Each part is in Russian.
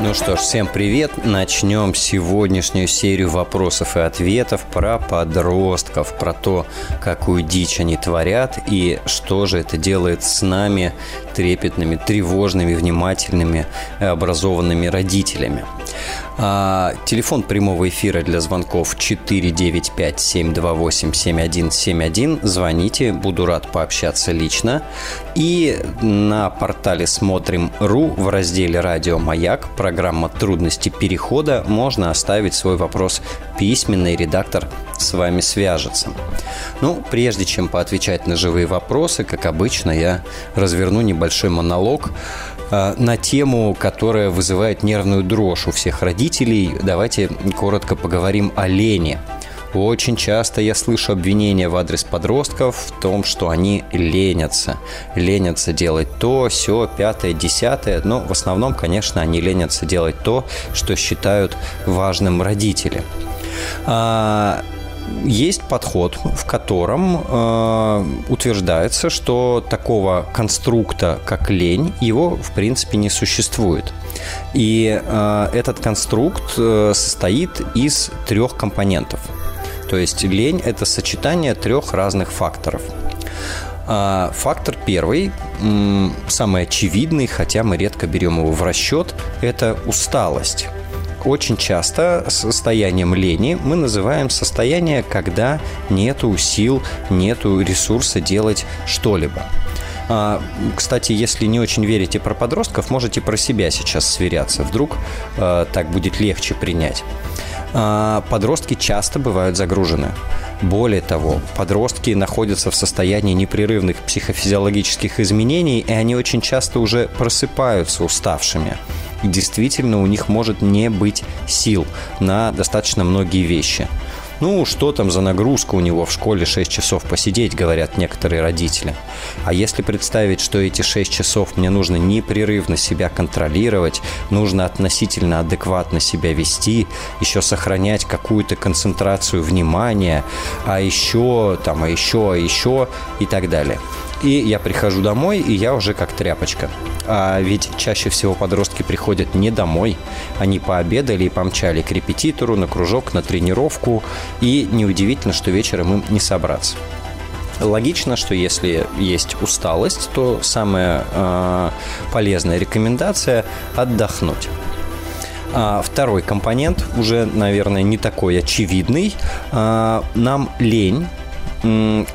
Ну что ж, всем привет. Начнем сегодняшнюю серию вопросов и ответов про подростков, про то, какую дичь они творят и что же это делает с нами, трепетными, тревожными, внимательными, образованными родителями. А, телефон прямого эфира для звонков 495-728-7171. Звоните, буду рад пообщаться лично. И на портале «Смотрим.ру» в разделе «Радио Маяк» программа «Трудности перехода» можно оставить свой вопрос письменный редактор с вами свяжется. Ну, прежде чем поотвечать на живые вопросы, как обычно, я разверну небольшой монолог на тему, которая вызывает нервную дрожь у всех родителей. Давайте коротко поговорим о лени. Очень часто я слышу обвинения в адрес подростков в том, что они ленятся. Ленятся делать то, все, пятое, десятое. Но в основном, конечно, они ленятся делать то, что считают важным родители. Есть подход, в котором э, утверждается, что такого конструкта, как лень, его в принципе не существует. И э, этот конструкт э, состоит из трех компонентов. То есть лень – это сочетание трех разных факторов. А фактор первый, самый очевидный, хотя мы редко берем его в расчет, это усталость очень часто состоянием лени мы называем состояние, когда нету сил, нету ресурса делать что-либо. А, кстати, если не очень верите про подростков, можете про себя сейчас сверяться. Вдруг э, так будет легче принять. А, подростки часто бывают загружены. Более того, подростки находятся в состоянии непрерывных психофизиологических изменений, и они очень часто уже просыпаются уставшими действительно у них может не быть сил на достаточно многие вещи. Ну, что там за нагрузка у него в школе 6 часов посидеть, говорят некоторые родители. А если представить, что эти 6 часов мне нужно непрерывно себя контролировать, нужно относительно адекватно себя вести, еще сохранять какую-то концентрацию внимания, а еще, там, а еще, а еще и так далее. И я прихожу домой, и я уже как тряпочка. А ведь чаще всего подростки приходят не домой. Они пообедали и помчали к репетитору, на кружок, на тренировку. И неудивительно, что вечером им не собраться. Логично, что если есть усталость, то самая э, полезная рекомендация – отдохнуть. А второй компонент, уже, наверное, не такой очевидный. А, нам лень,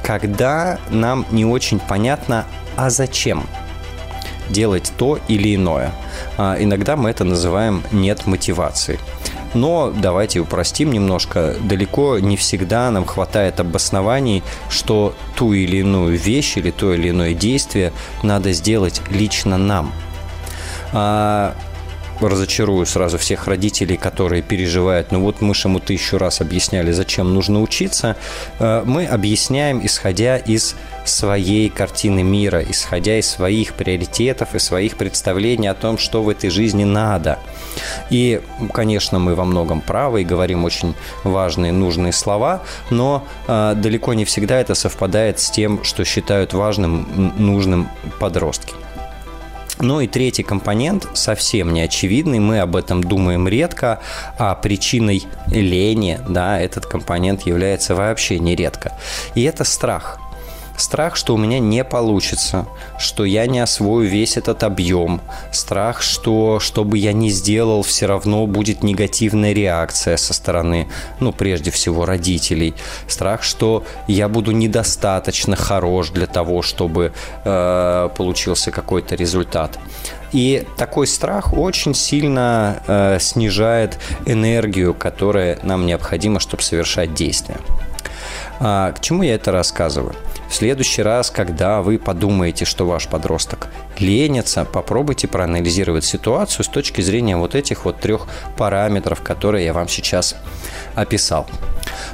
когда нам не очень понятно, а зачем делать то или иное. А, иногда мы это называем «нет мотивации». Но давайте упростим немножко. Далеко не всегда нам хватает обоснований, что ту или иную вещь или то или иное действие надо сделать лично нам. Разочарую сразу всех родителей, которые переживают, ну вот мы же ему тысячу раз объясняли, зачем нужно учиться, э, мы объясняем, исходя из своей картины мира, исходя из своих приоритетов и своих представлений о том, что в этой жизни надо. И, конечно, мы во многом правы и говорим очень важные, нужные слова, но э, далеко не всегда это совпадает с тем, что считают важным, нужным подростки. Ну и третий компонент, совсем не очевидный, мы об этом думаем редко, а причиной лени, да, этот компонент является вообще нередко. И это страх – Страх, что у меня не получится, что я не освою весь этот объем. Страх, что что бы я ни сделал, все равно будет негативная реакция со стороны, ну, прежде всего, родителей. Страх, что я буду недостаточно хорош для того, чтобы э, получился какой-то результат. И такой страх очень сильно э, снижает энергию, которая нам необходима, чтобы совершать действия. А, к чему я это рассказываю? В следующий раз, когда вы подумаете, что ваш подросток ленится, попробуйте проанализировать ситуацию с точки зрения вот этих вот трех параметров, которые я вам сейчас описал.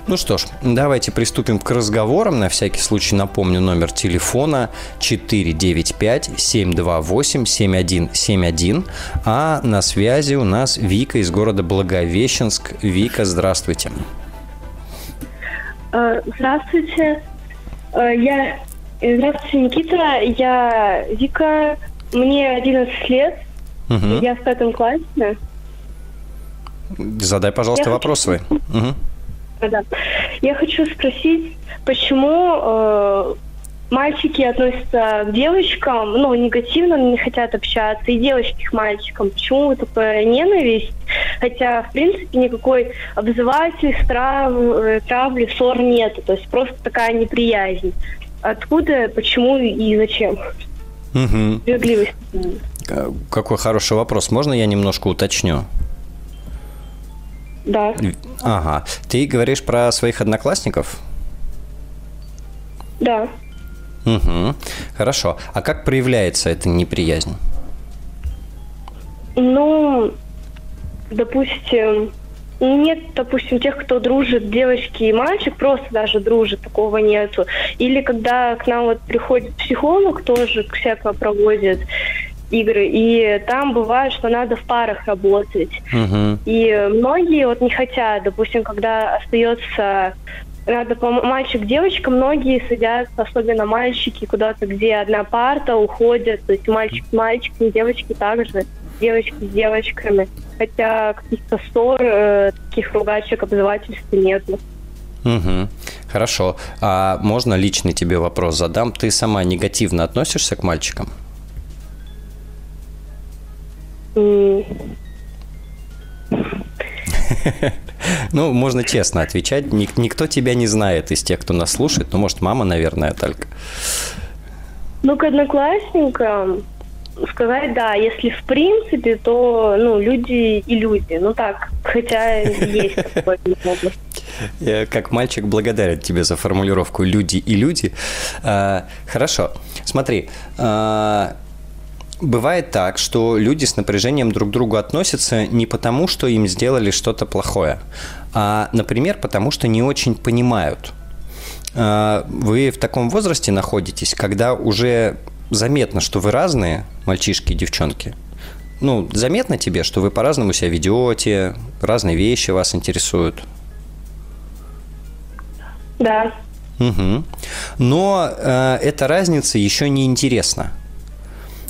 Ну что ж, давайте приступим к разговорам. На всякий случай напомню номер телефона 495-728-7171. А на связи у нас Вика из города Благовещенск. Вика, здравствуйте. Э, здравствуйте. Э, я... Здравствуйте, Никита. Я Вика. Мне 11 лет. Угу. Я в пятом классе. Задай, пожалуйста, я вопрос хочу... свой. Угу. Да. Я хочу спросить, почему э, мальчики относятся к девочкам, ну, негативно, не хотят общаться, и девочки к мальчикам. Почему такая ненависть? Хотя, в принципе, никакой обзывательств, трав, э, травли, ссор нет. То есть просто такая неприязнь. Откуда, почему и зачем? Угу. Справедливость. Какой хороший вопрос. Можно я немножко уточню? Да. Ага. Ты говоришь про своих одноклассников? Да. Угу. Хорошо. А как проявляется эта неприязнь? Ну, допустим, нет, допустим, тех, кто дружит, девочки и мальчик, просто даже дружит, такого нету. Или когда к нам вот приходит психолог, тоже всякого проводит, игры, и там бывает, что надо в парах работать. Uh-huh. И многие вот не хотят, допустим, когда остается надо мальчик, девочка, многие садятся, особенно мальчики, куда-то, где одна парта, уходят, то есть мальчик с мальчиками, девочки также, девочки с девочками. Хотя каких-то ссор, э, таких ругачек, обзывательств нет. Угу. Хорошо. А можно личный тебе вопрос задам? Ты сама негативно относишься к мальчикам? Ну, можно честно отвечать. Ник- никто тебя не знает из тех, кто нас слушает. Ну, может, мама, наверное, только. Ну, к одноклассникам сказать, да, если в принципе, то, ну, люди и люди. Ну, так, хотя есть Я как мальчик благодарен тебе за формулировку «люди и люди». А, хорошо, смотри, а, Бывает так, что люди с напряжением друг к другу относятся не потому, что им сделали что-то плохое, а, например, потому что не очень понимают. А, вы в таком возрасте находитесь, когда уже заметно, что вы разные, мальчишки и девчонки. Ну, заметно тебе, что вы по-разному себя ведете, разные вещи вас интересуют. Да. Угу. Но э, эта разница еще не интересна.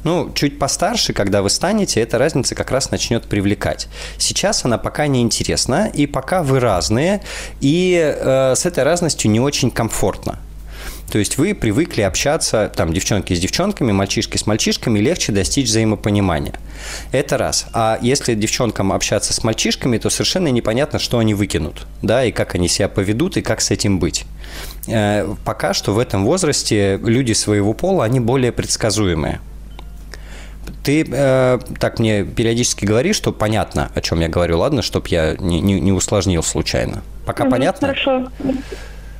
Ну, чуть постарше, когда вы станете, эта разница как раз начнет привлекать. Сейчас она пока не интересна, и пока вы разные, и э, с этой разностью не очень комфортно. То есть вы привыкли общаться, там, девчонки с девчонками, мальчишки с мальчишками, легче достичь взаимопонимания. Это раз. А если девчонкам общаться с мальчишками, то совершенно непонятно, что они выкинут, да, и как они себя поведут, и как с этим быть. Э, пока что в этом возрасте люди своего пола, они более предсказуемые. Ты э, так мне периодически говоришь, что понятно, о чем я говорю, ладно, чтобы я не, не, не усложнил случайно. Пока угу, понятно? Хорошо.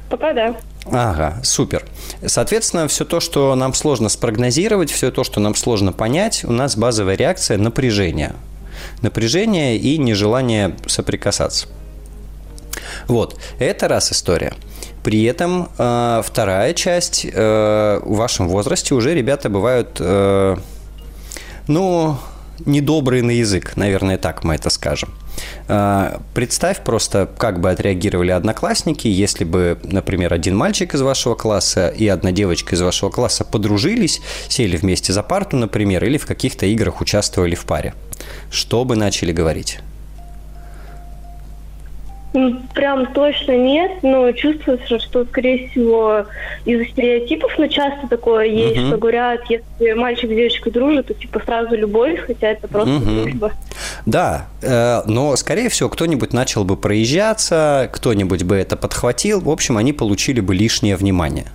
Пока да. Ага, супер. Соответственно, все то, что нам сложно спрогнозировать, все то, что нам сложно понять, у нас базовая реакция – напряжение. Напряжение и нежелание соприкасаться. Вот, это раз история. При этом э, вторая часть, э, в вашем возрасте уже ребята бывают э, ну, недобрый на язык, наверное, так мы это скажем. А, представь просто, как бы отреагировали одноклассники, если бы, например, один мальчик из вашего класса и одна девочка из вашего класса подружились, сели вместе за парту, например, или в каких-то играх участвовали в паре. Что бы начали говорить? Прям точно нет, но чувствуется, что, скорее всего, из-за стереотипов, но часто такое есть, uh-huh. что говорят, если мальчик с девочкой дружит, то типа сразу любовь, хотя это просто uh-huh. дружба. Да, э, но, скорее всего, кто-нибудь начал бы проезжаться, кто-нибудь бы это подхватил, в общем, они получили бы лишнее внимание.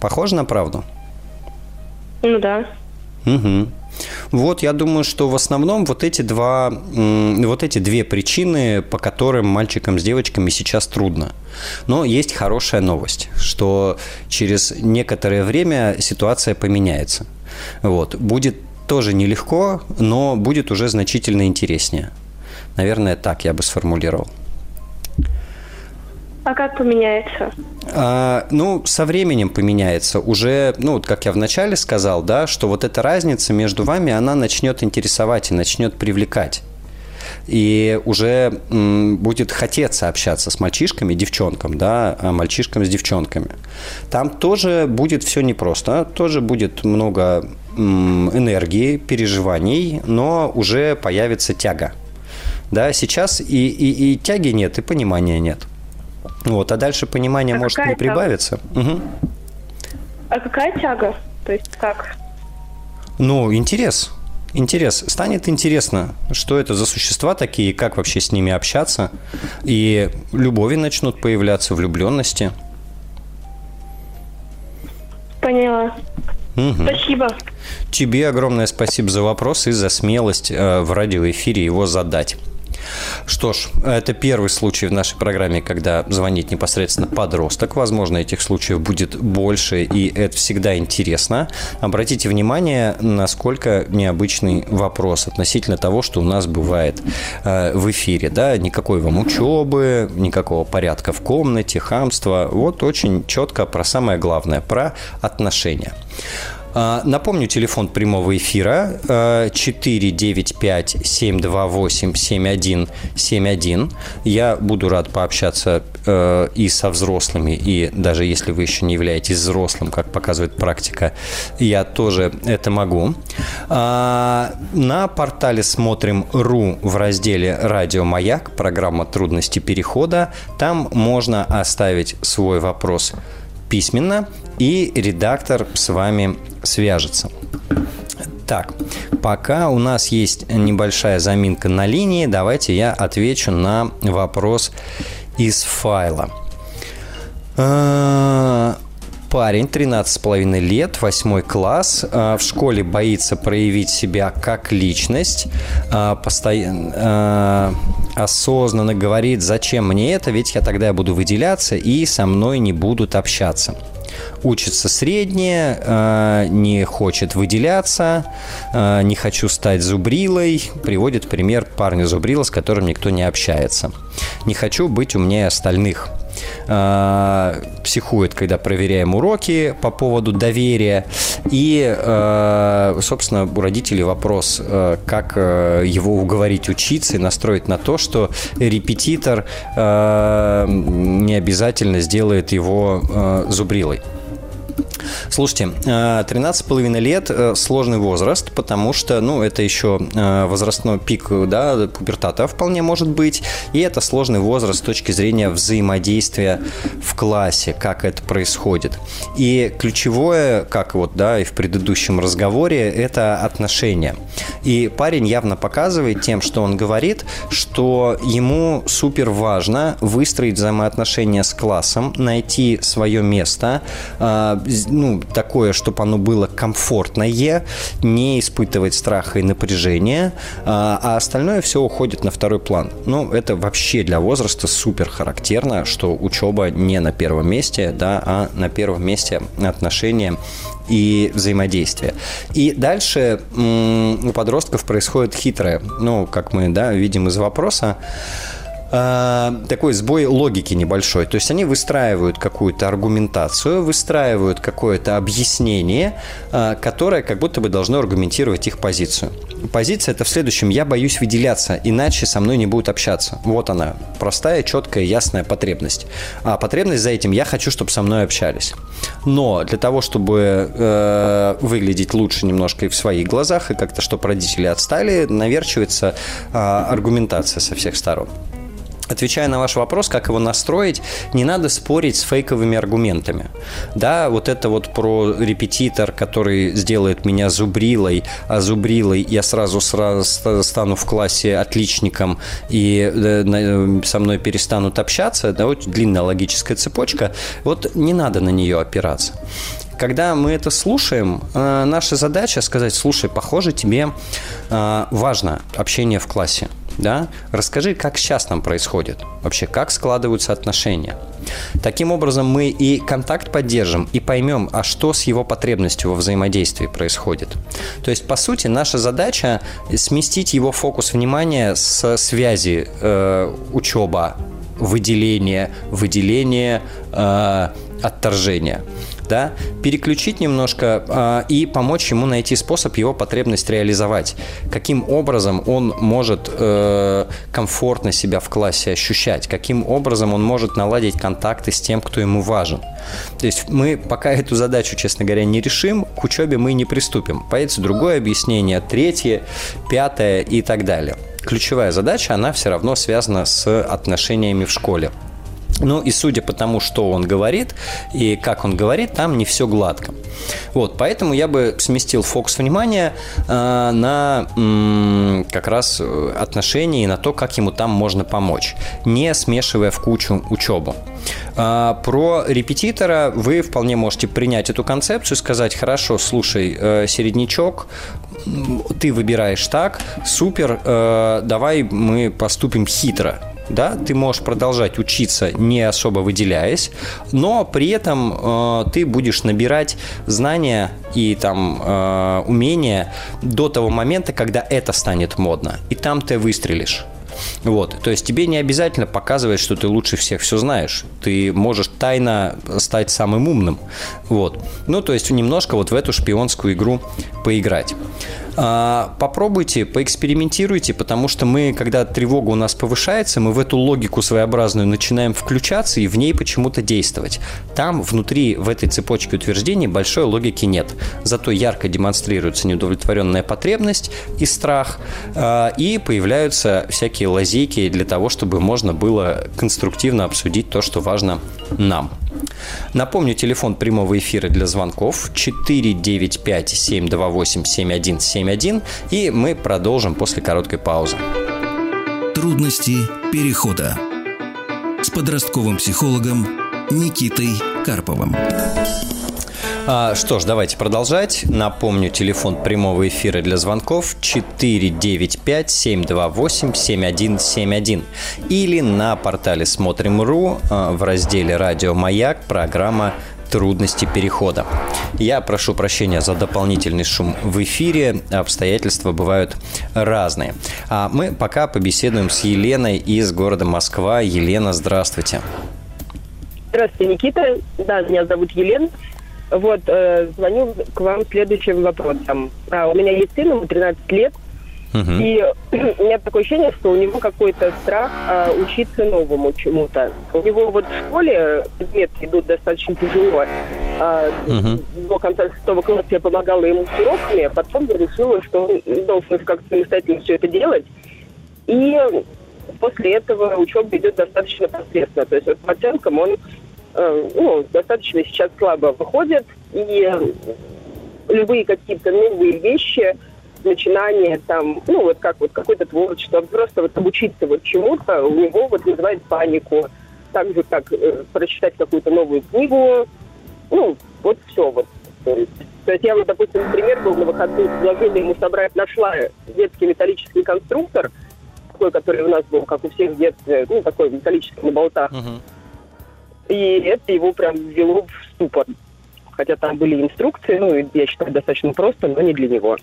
Похоже на правду? Ну да. Угу. Вот, я думаю, что в основном вот эти два, вот эти две причины, по которым мальчикам с девочками сейчас трудно. Но есть хорошая новость, что через некоторое время ситуация поменяется. Вот. Будет тоже нелегко, но будет уже значительно интереснее. Наверное, так я бы сформулировал. А как поменяется? А, ну, со временем поменяется. Уже, ну, вот как я вначале сказал, да, что вот эта разница между вами, она начнет интересовать и начнет привлекать и уже м, будет хотеться общаться с мальчишками, девчонкам, да, а мальчишкам с девчонками. Там тоже будет все непросто, тоже будет много м, энергии, переживаний, но уже появится тяга. Да, сейчас и, и, и тяги нет, и понимания нет. Вот, а дальше понимание а может не прибавиться. Угу. А какая тяга? То есть как? Ну, интерес интерес. Станет интересно, что это за существа такие, как вообще с ними общаться. И любови начнут появляться, влюбленности. Поняла. Угу. Спасибо. Тебе огромное спасибо за вопрос и за смелость э, в радиоэфире его задать. Что ж, это первый случай в нашей программе, когда звонит непосредственно подросток. Возможно, этих случаев будет больше, и это всегда интересно. Обратите внимание, насколько необычный вопрос относительно того, что у нас бывает э, в эфире. Да? Никакой вам учебы, никакого порядка в комнате, хамства. Вот очень четко про самое главное, про отношения. А, напомню, телефон прямого эфира 495-728-7171. Я буду рад пообщаться э, и со взрослыми, и даже если вы еще не являетесь взрослым, как показывает практика, я тоже это могу. А, на портале смотрим ру в разделе «Радио Маяк», программа «Трудности перехода». Там можно оставить свой вопрос письменно, и редактор с вами свяжется. Так, пока у нас есть небольшая заминка на линии, давайте я отвечу на вопрос из файла. А, парень, 13,5 лет, 8 класс, а, в школе боится проявить себя как личность, а, постоянно осознанно говорит, зачем мне это, ведь я тогда буду выделяться и со мной не будут общаться учится среднее, не хочет выделяться, не хочу стать зубрилой. Приводит пример парня зубрила, с которым никто не общается. Не хочу быть умнее остальных э, психует, когда проверяем уроки по поводу доверия. И, собственно, у родителей вопрос, как его уговорить учиться и настроить на то, что репетитор не обязательно сделает его зубрилой. Слушайте, 13,5 э, лет э, – сложный возраст, потому что, ну, это еще э, возрастной пик, да, пубертата вполне может быть, и это сложный возраст с точки зрения взаимодействия в классе, как это происходит. И ключевое, как вот, да, и в предыдущем разговоре, это отношения. И парень явно показывает тем, что он говорит, что ему супер важно выстроить взаимоотношения с классом, найти свое место, ну, такое, чтобы оно было комфортное, не испытывать страха и напряжения, а, а остальное все уходит на второй план. Ну, это вообще для возраста супер характерно, что учеба не на первом месте, да, а на первом месте отношения и взаимодействие. И дальше у подростков происходит хитрое, ну, как мы да, видим из вопроса, Э, такой сбой логики небольшой. То есть они выстраивают какую-то аргументацию, выстраивают какое-то объяснение, э, которое как будто бы должно аргументировать их позицию. Позиция это в следующем. Я боюсь выделяться, иначе со мной не будут общаться. Вот она. Простая, четкая, ясная потребность. А потребность за этим я хочу, чтобы со мной общались. Но для того, чтобы э, выглядеть лучше немножко и в своих глазах, и как-то, чтобы родители отстали, наверчивается э, аргументация со всех сторон. Отвечая на ваш вопрос, как его настроить, не надо спорить с фейковыми аргументами. Да, вот это вот про репетитор, который сделает меня зубрилой, а зубрилой я сразу, сразу стану в классе отличником и э, со мной перестанут общаться, да, вот длинная логическая цепочка, вот не надо на нее опираться. Когда мы это слушаем, э, наша задача сказать, слушай, похоже, тебе э, важно общение в классе да, расскажи, как сейчас там происходит, вообще, как складываются отношения. Таким образом, мы и контакт поддержим, и поймем, а что с его потребностью во взаимодействии происходит. То есть, по сути, наша задача сместить его фокус внимания с связи э, учеба выделение, выделение, э, отторжение да, переключить немножко э, и помочь ему найти способ его потребность реализовать. Каким образом он может э, комфортно себя в классе ощущать, каким образом он может наладить контакты с тем, кто ему важен. То есть мы пока эту задачу, честно говоря, не решим, к учебе мы не приступим. Появится другое объяснение, третье, пятое и так далее. Ключевая задача, она все равно связана с отношениями в школе. Ну и судя по тому, что он говорит и как он говорит, там не все гладко. Вот, поэтому я бы сместил фокус внимания э, на м, как раз отношения и на то, как ему там можно помочь, не смешивая в кучу учебу. Э, про репетитора вы вполне можете принять эту концепцию, сказать, хорошо, слушай, э, середнячок, ты выбираешь так, супер, э, давай мы поступим хитро да, ты можешь продолжать учиться, не особо выделяясь, но при этом э, ты будешь набирать знания и там э, умения до того момента, когда это станет модно, и там ты выстрелишь. Вот, то есть тебе не обязательно показывать, что ты лучше всех все знаешь. Ты можешь тайно стать самым умным. Вот. Ну, то есть немножко вот в эту шпионскую игру поиграть. А, попробуйте, поэкспериментируйте, потому что мы, когда тревога у нас повышается, мы в эту логику своеобразную начинаем включаться и в ней почему-то действовать. Там внутри, в этой цепочке утверждений, большой логики нет. Зато ярко демонстрируется неудовлетворенная потребность и страх, а, и появляются всякие лазейки для того, чтобы можно было конструктивно обсудить то, что важно нам. Напомню, телефон прямого эфира для звонков 495-728-7171, и мы продолжим после короткой паузы. Трудности перехода с подростковым психологом Никитой Карповым. А, что ж, давайте продолжать. Напомню, телефон прямого эфира для звонков 495-728-7171 или на портале Смотрим.ру а, в разделе «Радио Маяк» программа трудности перехода. Я прошу прощения за дополнительный шум в эфире, обстоятельства бывают разные. А мы пока побеседуем с Еленой из города Москва. Елена, здравствуйте. Здравствуйте, Никита. Да, меня зовут Елена. Вот, э, звоню к вам следующим вопросом. А, у меня есть сын, ему 13 лет, uh-huh. и у меня такое ощущение, что у него какой-то страх а, учиться новому чему-то. У него вот в школе предметы идут достаточно тяжело. А, uh-huh. До конца шестого класса я помогала ему с уроками, а потом я решила, что он должен как-то самостоятельно все это делать. И после этого учеба идет достаточно посредственно. То есть вот по оценкам он ну, достаточно сейчас слабо выходят, и любые какие-то новые вещи, начинания там, ну, вот как вот какое-то творчество, просто вот обучиться вот чему-то, у него вот вызывает панику. Так же, как э, прочитать какую-то новую книгу, ну, вот все вот. То есть я вот, допустим, например, был на выходных, предложила ему собрать, нашла детский металлический конструктор, такой, который у нас был, как у всех в детстве, ну, такой металлический на болтах. Uh-huh. И это его прям ввело в ступор. Хотя там были инструкции, ну, я считаю, достаточно просто, но не для него.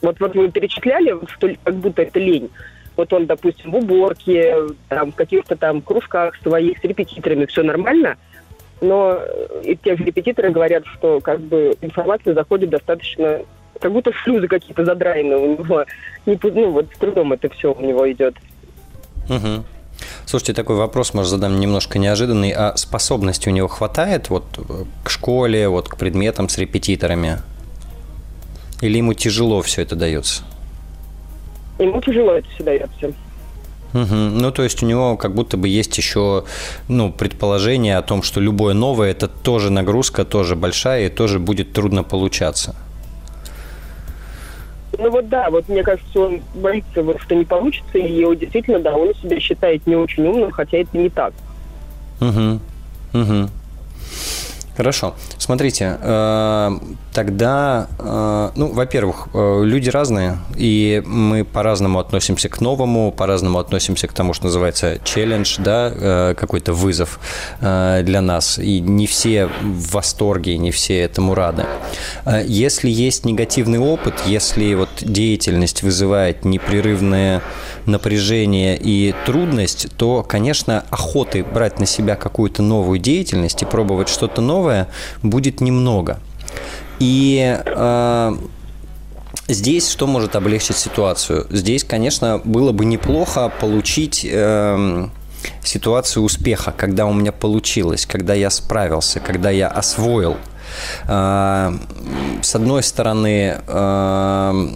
Вот, вот вы перечисляли, что как будто это лень. Вот он, допустим, в уборке, там, в каких-то там кружках своих с репетиторами, все нормально, но и те же репетиторы говорят, что как бы информация заходит достаточно, как будто шлюзы какие-то задраены у него. Не, ну, вот с трудом это все у него идет. Угу. Слушайте, такой вопрос, может, задам немножко неожиданный. А способности у него хватает вот к школе, вот к предметам с репетиторами? Или ему тяжело все это дается? Ему тяжело это все дается. Угу. Ну, то есть у него как будто бы есть еще ну, предположение о том, что любое новое это тоже нагрузка, тоже большая и тоже будет трудно получаться. Ну вот да, вот мне кажется, он боится, вот, что не получится, и его действительно, да, он себя считает не очень умным, хотя это не так. Угу. Угу. Хорошо. Смотрите, э, тогда, э, ну, во-первых, э, люди разные, и мы по-разному относимся к новому, по-разному относимся к тому, что называется челлендж, да, какой-то вызов для нас, и не все в восторге, не все этому рады. Если есть негативный опыт, если вот деятельность вызывает непрерывное напряжение и трудность, то, конечно, охоты брать на себя какую-то новую деятельность и пробовать что-то новое будет немного. И э, Здесь что может облегчить ситуацию? Здесь, конечно, было бы неплохо получить э, ситуацию успеха, когда у меня получилось, когда я справился, когда я освоил. Э, с одной стороны, э,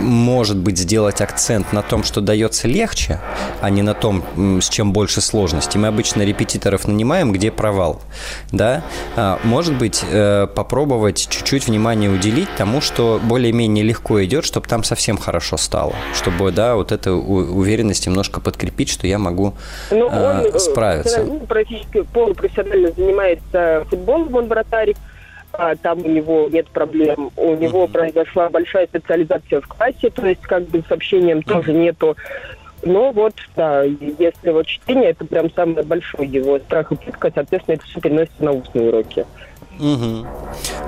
может быть, сделать акцент на том, что дается легче, а не на том, с чем больше сложности. Мы обычно репетиторов нанимаем, где провал. Да? А, может быть, э, попробовать чуть-чуть внимания уделить тому, что более-менее легко идет, чтобы там совсем хорошо стало. Чтобы, да, вот эту уверенность немножко подкрепить, что я могу ну, он, э, справиться. Он практически полупрофессионально занимается футболом, он вратарь а там у него нет проблем. У него произошла большая специализация в классе, то есть как бы с общением тоже нету. Но вот, да, если вот чтение, это прям самый большой его страх и пытка, соответственно, это все переносится на устные уроки. Угу.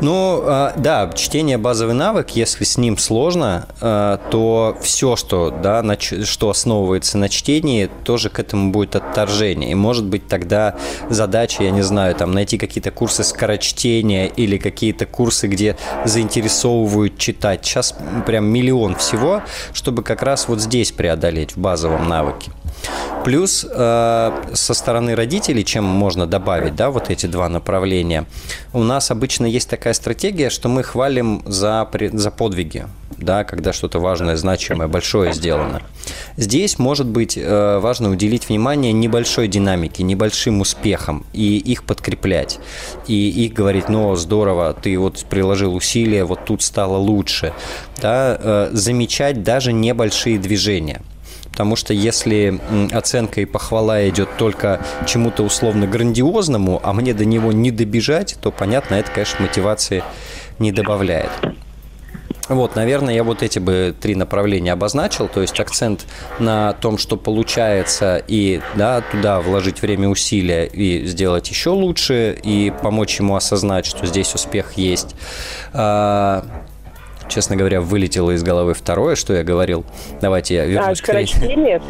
Ну, а, да, чтение базовый навык, если с ним сложно, а, то все, что, да, что основывается на чтении, тоже к этому будет отторжение. И может быть тогда задача, я не знаю, там найти какие-то курсы скорочтения или какие-то курсы, где заинтересовывают читать. Сейчас прям миллион всего, чтобы как раз вот здесь преодолеть в базовом навыке. Плюс э, со стороны родителей, чем можно добавить, да, вот эти два направления, у нас обычно есть такая стратегия, что мы хвалим за, за подвиги, да, когда что-то важное, значимое, большое сделано. Здесь может быть э, важно уделить внимание небольшой динамике, небольшим успехам и их подкреплять. И их говорить, ну, здорово, ты вот приложил усилия, вот тут стало лучше. Да, э, замечать даже небольшие движения – Потому что если оценка и похвала идет только чему-то условно грандиозному, а мне до него не добежать, то, понятно, это, конечно, мотивации не добавляет. Вот, наверное, я вот эти бы три направления обозначил, то есть акцент на том, что получается, и да, туда вложить время, усилия и сделать еще лучше, и помочь ему осознать, что здесь успех есть. А, честно говоря, вылетело из головы второе, что я говорил. Давайте я вернусь а, к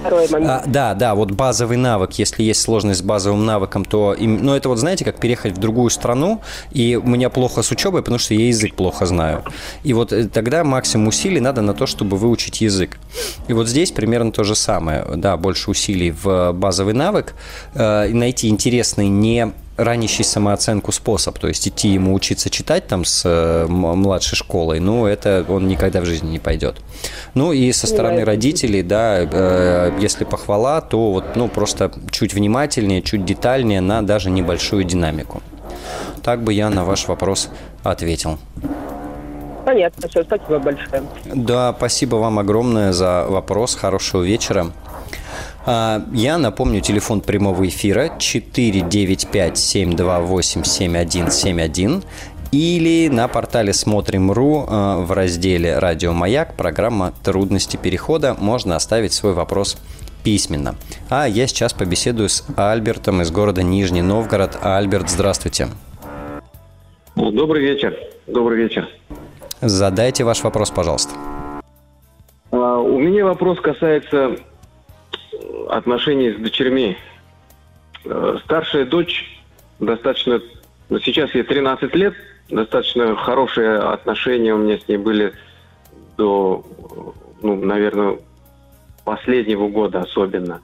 второй момент. А, да, да, вот базовый навык. Если есть сложность с базовым навыком, то... Им, ну, это вот, знаете, как переехать в другую страну, и у меня плохо с учебой, потому что я язык плохо знаю. И вот э, тогда максимум усилий надо на то, чтобы выучить язык. И вот здесь примерно то же самое. Да, больше усилий в базовый навык. Э, найти интересный, не ранящий самооценку способ, то есть идти ему учиться читать там с э, младшей школой, ну, это он никогда в жизни не пойдет. Ну, и со стороны родителей, да, э, если похвала, то вот, ну, просто чуть внимательнее, чуть детальнее на даже небольшую динамику. Так бы я на ваш вопрос ответил. Понятно, все, спасибо большое. Да, спасибо вам огромное за вопрос, хорошего вечера. А, я напомню, телефон прямого эфира 495-728-7171 или на портале Смотрим.ру а, в разделе «Радио Маяк» программа «Трудности перехода» можно оставить свой вопрос письменно. А я сейчас побеседую с Альбертом из города Нижний Новгород. Альберт, здравствуйте. Добрый вечер. Добрый вечер. Задайте ваш вопрос, пожалуйста. А, у меня вопрос касается отношений с дочерьми. Э, старшая дочь достаточно, ну, сейчас ей 13 лет, достаточно хорошие отношения у меня с ней были до, ну, наверное, последнего года особенно.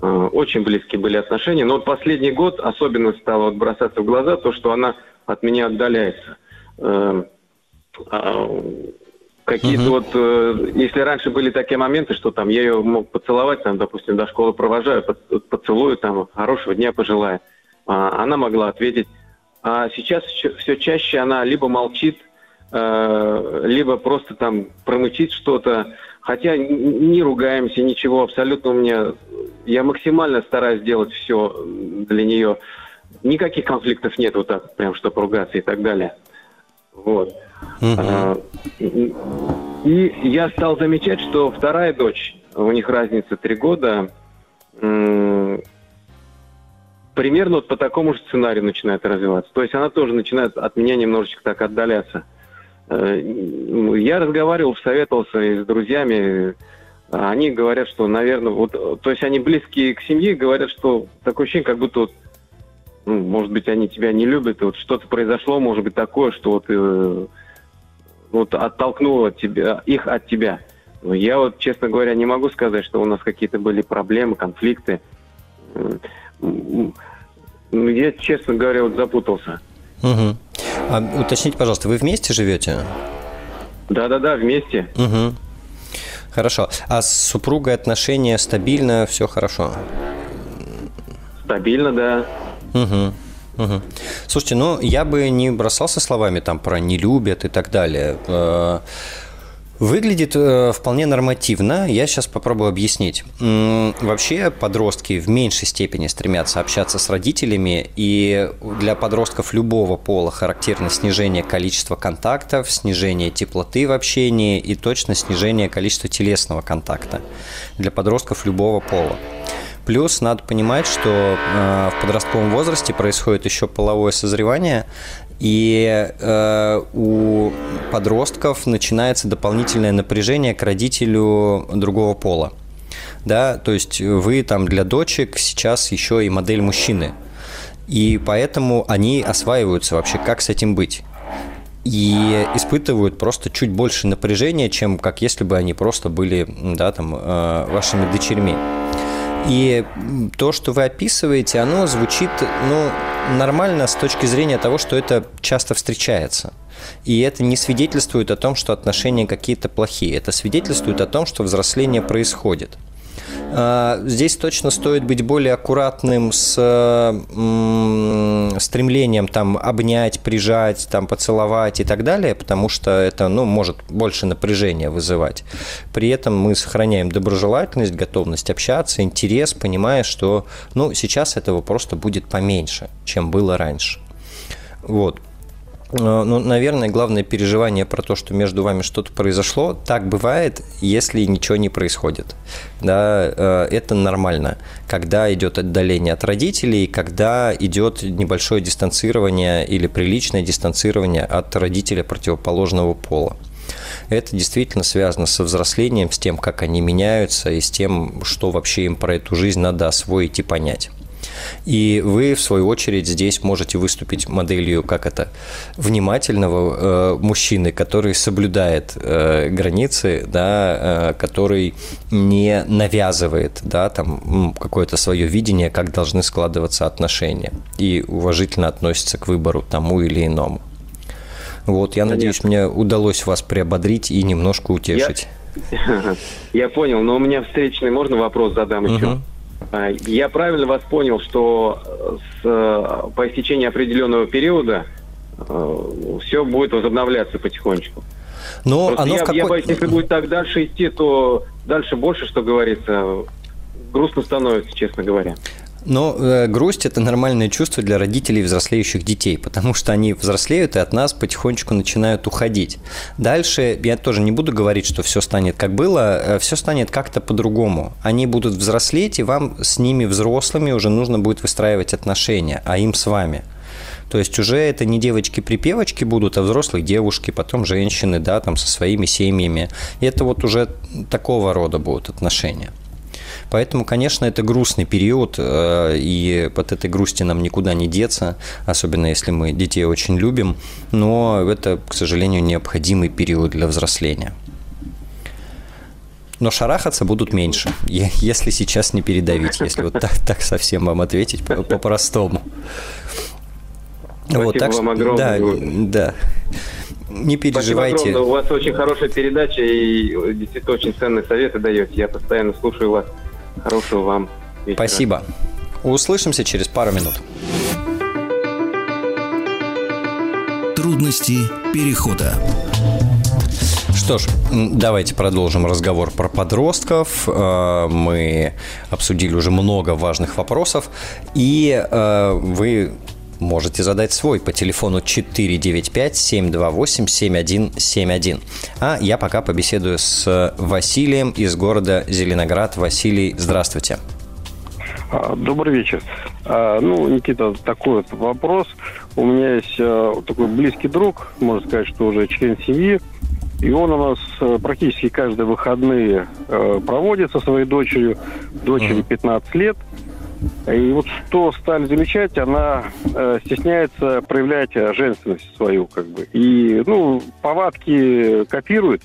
Э, очень близкие были отношения, но вот последний год особенно стало вот бросаться в глаза то, что она от меня отдаляется. Какие-то угу. вот, э, если раньше были такие моменты, что там я ее мог поцеловать, там, допустим, до школы провожаю, поцелую, там, хорошего дня пожелаю, а, она могла ответить. А сейчас все чаще она либо молчит, э, либо просто там промычит что-то, хотя не ругаемся, ничего, абсолютно у меня, я максимально стараюсь сделать все для нее, никаких конфликтов нет, вот так прям, чтобы ругаться и так далее. Вот. Uh-huh. И я стал замечать, что вторая дочь, у них разница три года, примерно вот по такому же сценарию начинает развиваться. То есть она тоже начинает от меня немножечко так отдаляться. Э, я разговаривал, советовался с друзьями, они говорят, что, наверное, вот, то есть они близкие к семье, говорят, что такое ощущение, как будто вот, ну, может быть, они тебя не любят, и вот что-то произошло, может быть, такое, что вот, э, вот оттолкнуло тебя, их от тебя. Я вот, честно говоря, не могу сказать, что у нас какие-то были проблемы, конфликты. Я, честно говоря, вот запутался. Угу. А уточните, пожалуйста, вы вместе живете? Да-да-да, вместе. Угу. Хорошо. А с супругой отношения стабильно, все хорошо? Стабильно, да. Угу. Угу. Слушайте, ну я бы не бросался словами там про не любят и так далее. Э, Выглядит э, вполне нормативно. Я сейчас попробую объяснить. Вообще подростки в меньшей степени стремятся общаться с родителями, и для подростков любого пола характерно снижение количества контактов, снижение теплоты в общении и точно снижение количества телесного контакта для подростков любого пола. Плюс надо понимать, что э, в подростковом возрасте происходит еще половое созревание, и э, у подростков начинается дополнительное напряжение к родителю другого пола. Да, то есть вы там для дочек сейчас еще и модель мужчины. И поэтому они осваиваются вообще, как с этим быть и испытывают просто чуть больше напряжения, чем как если бы они просто были да, там, э, вашими дочерьми. И то, что вы описываете, оно звучит ну, нормально с точки зрения того, что это часто встречается. И это не свидетельствует о том, что отношения какие-то плохие. Это свидетельствует о том, что взросление происходит. А, здесь точно стоит быть более аккуратным с стремлением там обнять, прижать, там поцеловать и так далее, потому что это ну, может больше напряжения вызывать. При этом мы сохраняем доброжелательность, готовность общаться, интерес, понимая, что ну, сейчас этого просто будет поменьше, чем было раньше. Вот. Э, ну, наверное, главное переживание про то, что между вами что-то произошло, так бывает, если ничего не происходит. Да, э, это нормально. Когда идет отдаление от родителей, когда идет небольшое дистанцирование или приличное дистанцирование от родителя противоположного пола. Это действительно связано со взрослением, с тем, как они меняются и с тем, что вообще им про эту жизнь надо освоить и понять. И вы, в свою очередь, здесь можете выступить моделью, как это, внимательного э, мужчины, который соблюдает э, границы, да, э, который не навязывает, да, там, какое-то свое видение, как должны складываться отношения, и уважительно относится к выбору тому или иному. Вот, я надеюсь, мне удалось вас приободрить и немножко утешить. Я, я понял, но у меня встречный, можно вопрос задам еще? Угу. А, я правильно вас понял, что э, с, э, по истечении определенного периода э, все будет возобновляться потихонечку. Но Просто оно я, какой... я боюсь, если будет так дальше идти, то дальше больше, что говорится, грустно становится, честно говоря. Но э, грусть – это нормальное чувство для родителей взрослеющих детей, потому что они взрослеют и от нас потихонечку начинают уходить. Дальше я тоже не буду говорить, что все станет как было, э, все станет как-то по-другому. Они будут взрослеть, и вам с ними взрослыми уже нужно будет выстраивать отношения, а им с вами. То есть уже это не девочки-припевочки будут, а взрослые девушки, потом женщины, да, там со своими семьями. И это вот уже такого рода будут отношения. Поэтому, конечно, это грустный период, э, и под этой грусти нам никуда не деться, особенно если мы детей очень любим, но это, к сожалению, необходимый период для взросления. Но шарахаться будут меньше, если сейчас не передавить, если вот так, так совсем вам ответить по-простому. Спасибо вот, так, вам огромное. Да, да. Не переживайте. Спасибо огромное. У вас очень хорошая передача и действительно очень ценные советы даете. Я постоянно слушаю вас. Хорошего вам вечера. Спасибо. Услышимся через пару минут. Трудности перехода. Что ж, давайте продолжим разговор про подростков. Э, мы обсудили уже много важных вопросов, и э, вы можете задать свой по телефону 495-728-7171. А я пока побеседую с Василием из города Зеленоград. Василий, здравствуйте. А, добрый вечер. А, ну, Никита, такой вот вопрос. У меня есть а, такой близкий друг, можно сказать, что уже член семьи. И он у нас практически каждые выходные проводит со своей дочерью. Дочери 15 лет. И вот что стали замечать, она э, стесняется проявлять женственность свою, как бы. И, ну, повадки копирует.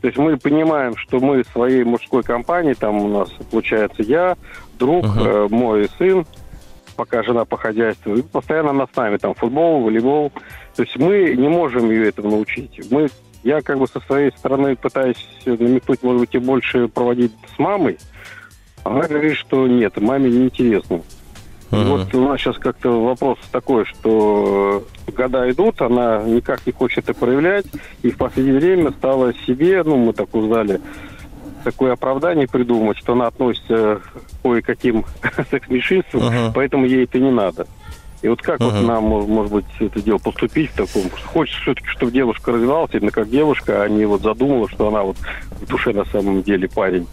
То есть мы понимаем, что мы своей мужской компании, там у нас, получается, я, друг, uh-huh. э, мой сын, пока жена по хозяйству, и постоянно она с нами, там, футбол, волейбол. То есть мы не можем ее этому научить. Мы, я как бы со своей стороны пытаюсь намекнуть, может быть, и больше проводить с мамой, она говорит, что нет, маме неинтересно. Uh-huh. вот у нас сейчас как-то вопрос такой, что года идут, она никак не хочет это проявлять, и в последнее время стала себе, ну, мы так узнали, такое оправдание придумать, что она относится к кое-каким секс-меньшинствам, uh-huh. поэтому ей это не надо. И вот как uh-huh. вот нам, может быть, это дело поступить в таком? Хочется все-таки, чтобы девушка развивалась именно как девушка, а не вот задумала, что она вот в душе на самом деле парень.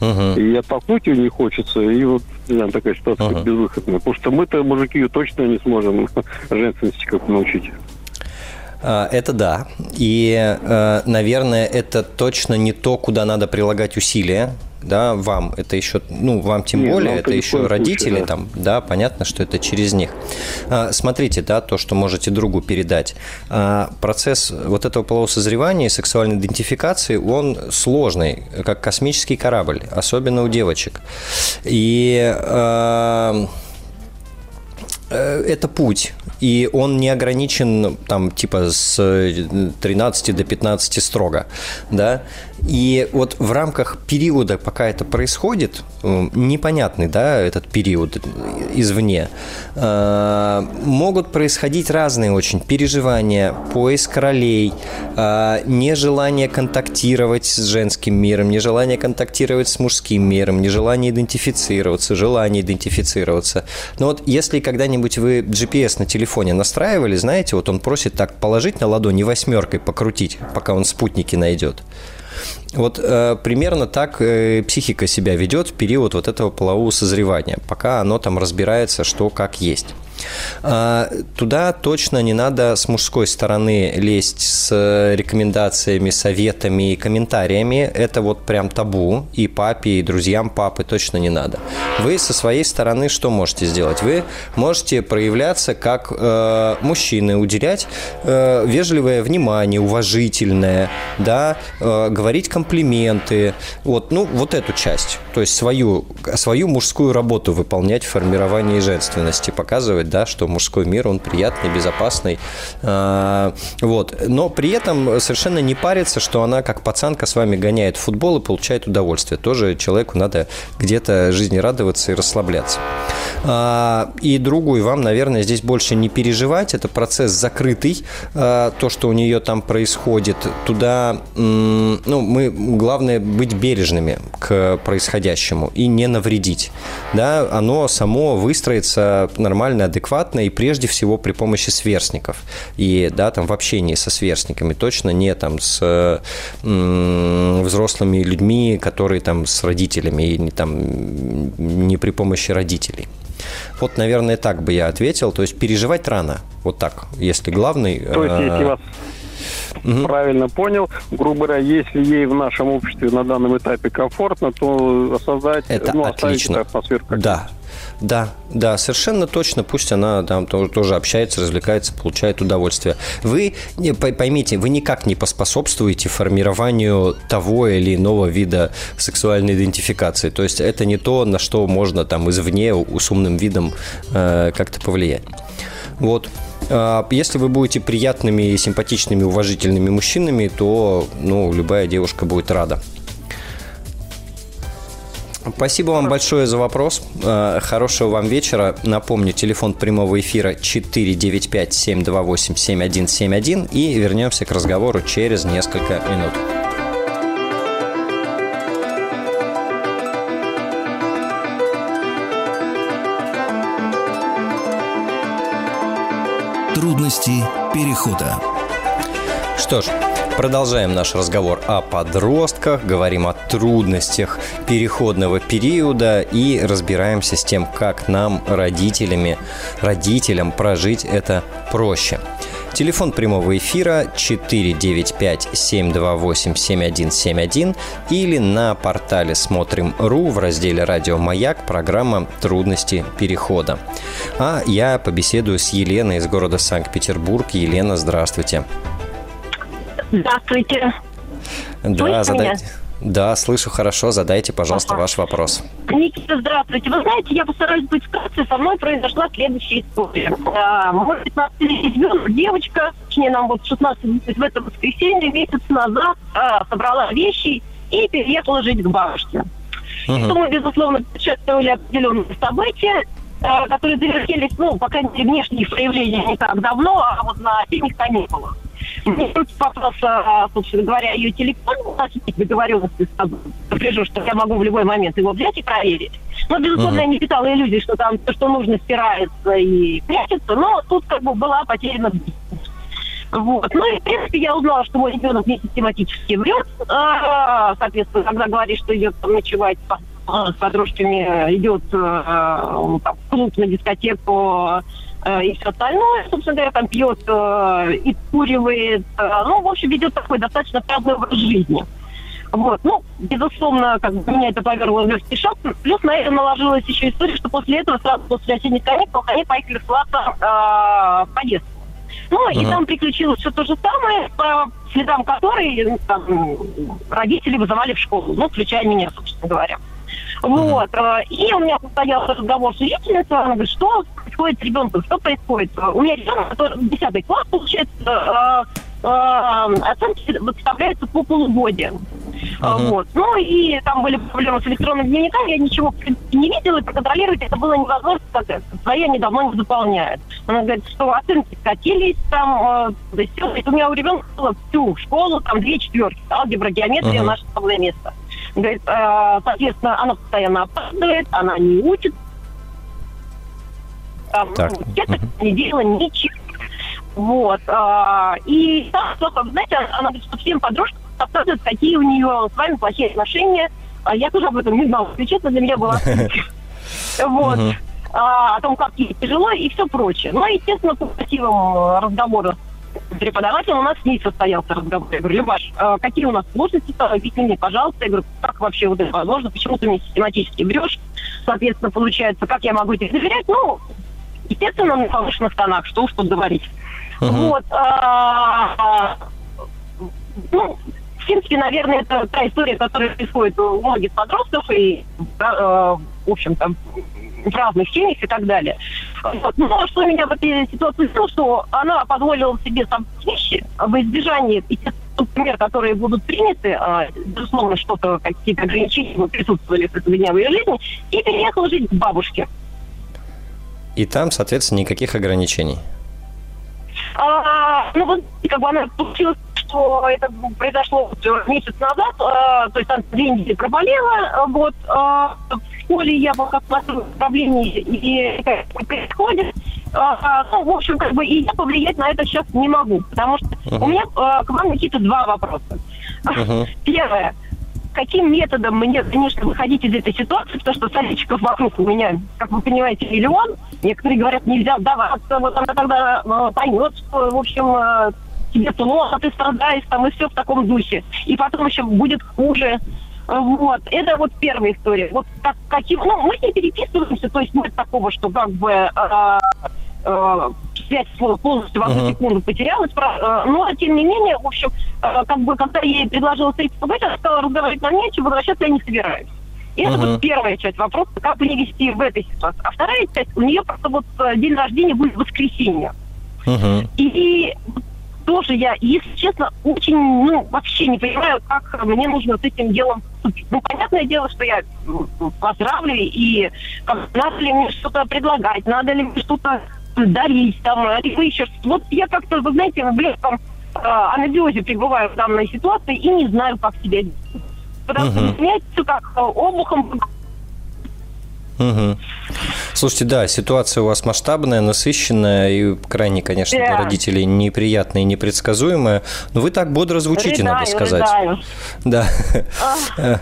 Uh-huh. И оттолкнуть ее не хочется, и вот знаю, такая ситуация uh-huh. безвыходная. Потому что мы-то, мужики, ее точно не сможем женственности как научить. А, это да. И, э, наверное, это точно не то, куда надо прилагать усилия да, вам, это еще, ну, вам тем Нет, более, это еще родители, случае, да. там, да, понятно, что это через них. А, смотрите, да, то, что можете другу передать. А, процесс вот этого полового созревания и сексуальной идентификации, он сложный, как космический корабль, особенно у девочек. И а, э, это путь, и он не ограничен там типа с 13 до 15 строго, да, и вот в рамках периода, пока это происходит, э, непонятный, да, этот период извне, э, могут происходить разные очень переживания, поиск ролей, э, нежелание контактировать с женским миром, нежелание контактировать с мужским миром, нежелание идентифицироваться, желание идентифицироваться. Но вот если когда-нибудь вы GPS на телефоне настраивали, знаете, вот он просит так положить на ладони восьмеркой покрутить, пока он спутники найдет. Вот э, примерно так э, психика себя ведет в период вот этого полового созревания, пока оно там разбирается, что как есть. А, туда точно не надо с мужской стороны лезть с рекомендациями, советами и комментариями. Это вот прям табу. И папе, и друзьям папы точно не надо. Вы со своей стороны что можете сделать? Вы можете проявляться как э, мужчины, уделять э, вежливое внимание, уважительное, да, э, говорить комплименты. Вот, ну, вот эту часть. То есть свою, свою мужскую работу выполнять в формировании женственности, показывать, да, что мужской мир, он приятный, безопасный. А, вот. Но при этом совершенно не парится, что она как пацанка с вами гоняет футбол и получает удовольствие. Тоже человеку надо где-то жизни радоваться и расслабляться. А, и другу, и вам, наверное, здесь больше не переживать. Это процесс закрытый. А, то, что у нее там происходит, туда, ну, мы, главное, быть бережными к происходящему и не навредить. Да, оно само выстроится нормально, адекватно и прежде всего при помощи сверстников. И, да, там в общении со сверстниками, точно не там с м, взрослыми людьми, которые там с родителями, и не, там, не при помощи родителей. Вот, наверное, так бы я ответил. То есть переживать рано. Вот так, если главный... То есть, если э, вас угу. правильно понял, грубо говоря, если ей в нашем обществе на данном этапе комфортно, то создать, Это ну, отлично. атмосферу. Как да, да, да, совершенно точно. Пусть она там тоже общается, развлекается, получает удовольствие. Вы поймите, вы никак не поспособствуете формированию того или иного вида сексуальной идентификации. То есть это не то, на что можно там извне с умным видом э, как-то повлиять. Вот. А, если вы будете приятными, симпатичными, уважительными мужчинами, то ну, любая девушка будет рада. Спасибо вам большое за вопрос. Э, хорошего вам вечера. Напомню, телефон прямого эфира 495-728-7171 и вернемся к разговору через несколько минут. Трудности перехода. Что ж, Продолжаем наш разговор о подростках, говорим о трудностях переходного периода и разбираемся с тем, как нам, родителями, родителям прожить это проще. Телефон прямого эфира 495-728-7171 или на портале «Смотрим.ру» в разделе «Радио Маяк» программа «Трудности перехода». А я побеседую с Еленой из города Санкт-Петербург. Елена, здравствуйте. Здравствуйте. Да, задайте. Да, слышу хорошо. Задайте, пожалуйста, ага. ваш вопрос. Никита, здравствуйте. Вы знаете, я постараюсь быть вкратце. Со мной произошла следующая история. А, мой 15-летний ребенок, девочка, точнее, нам вот 16 в это воскресенье, месяц назад а, собрала вещи и переехала жить к бабушке. Угу. Мы, безусловно, предшествовали определенные события, а, которые завершились, ну, по крайней мере, внешних проявлений не так давно, а вот на зимних каникулах. Мне попался, собственно говоря, ее телефон. У нас есть договоренности с тобой. Прижу, что я могу в любой момент его взять и проверить. Но, безусловно, uh-huh. я не питала иллюзий, что там то, что нужно, стирается и прячется. Но тут как бы была потеряна вот. Ну и, в принципе, я узнала, что мой ребенок не систематически врет. А, соответственно, когда говорит, что идет там, ночевать с подружками, идет а, там, в клуб, на дискотеку, и все остальное, собственно говоря, там пьет э, и куривает. Э, ну, в общем, ведет такой достаточно праздный образ жизни. Вот. Ну, безусловно, как бы меня это повергло в легкий шок. Плюс на это наложилась еще история, что после этого, сразу после осенних каникул, они поехали в Лата э, поездку. Ну, uh-huh. и там приключилось все то же самое, по следам которой ну, там, родители вызывали в школу, ну, включая меня, собственно говоря. Вот. И у меня состоялся разговор с учительницей, она говорит, что происходит с ребенком, что происходит. У меня ребенок, который 10 класс, получается, э, э, оценки выставляются по полугодию. Uh-huh. Вот. Ну и там были проблемы с электронным дневником, я ничего не видела, и проконтролировать это было невозможно, так как свои они давно не заполняют. Она говорит, что оценки скатились там, э, все. у меня у ребенка было всю школу, там две четверки, алгебра, геометрия, uh-huh. наше слабое место. Говорит, э, соответственно, она постоянно опаздывает, она не учит, там, так. ну, это угу. не делала ничего. Вот. А, и там, знаете, она что всем подружкам рассказывают, какие у нее с вами плохие отношения. А я тоже об этом не знала. Если честно, для меня было Вот. А, о том, как ей тяжело и все прочее. Ну, естественно, по красивому разговору преподавателем у нас с ней состоялся разговор. Я говорю, Любаш, а какие у нас сложности? Объясни мне, пожалуйста. Я говорю, как вообще вот это возможно? Почему ты мне систематически врешь? Соответственно, получается, как я могу тебе доверять? Ну, естественно, на повышенных тонах, что уж тут говорить. Uh-huh. Вот. А, ну, в принципе, наверное, это та история, которая происходит у многих подростков и, а, в общем-то, в разных семьях и так далее. Вот. Ну, а что меня в этой ситуации сделало, что она позволила себе сам вещи в избежании мер, которые будут приняты, а, безусловно, что-то, какие-то ограничения присутствовали в этой дня в ее жизни, и переехала жить к бабушке. И там, соответственно, никаких ограничений. А, ну, вот, как бы она получилась, что это произошло месяц назад, а, то есть там две недели проболела, вот, а, в школе я пока смотрю управление и происходит, а, ну, в общем, как бы и я повлиять на это сейчас не могу, потому что uh-huh. у меня а, к вам какие-то два вопроса. Uh-huh. Первое каким методом мне, конечно, выходить из этой ситуации, потому что советчиков вокруг у меня, как вы понимаете, миллион. Некоторые говорят, нельзя сдаваться, вот она тогда э, поймет, что, в общем, э, тебе плохо, ты страдаешь, там, и все в таком духе. И потом еще будет хуже. Вот, это вот первая история. Вот как, каким, ну, мы не переписываемся, то есть нет такого, что как бы э, связь полностью в одну uh-huh. секунду потерялась. Э, но, тем не менее, в общем, э, как бы, когда я ей предложила встретиться поговорить, она сказала, разговаривать нам нечем, возвращаться я не собираюсь. И uh-huh. это вот первая часть вопроса, как мне вести в этой ситуации. А вторая часть, у нее просто вот э, день рождения будет в воскресенье. Uh-huh. И тоже я, если честно, очень, ну, вообще не понимаю, как мне нужно с этим делом поступить. Ну, понятное дело, что я поздравлю, и как, надо ли мне что-то предлагать, надо ли мне что-то дарить, там, либо еще Вот я как-то, вы знаете, в легком э, анабиозе пребываю в данной ситуации и не знаю, как себя вести. Потому uh-huh. что меня все как обухом Угу. Слушайте, да, ситуация у вас масштабная, насыщенная и крайне, конечно, для родителей неприятная и непредсказуемая. Но вы так бодро звучите, рыдаю, надо сказать. Рыдаю. Да.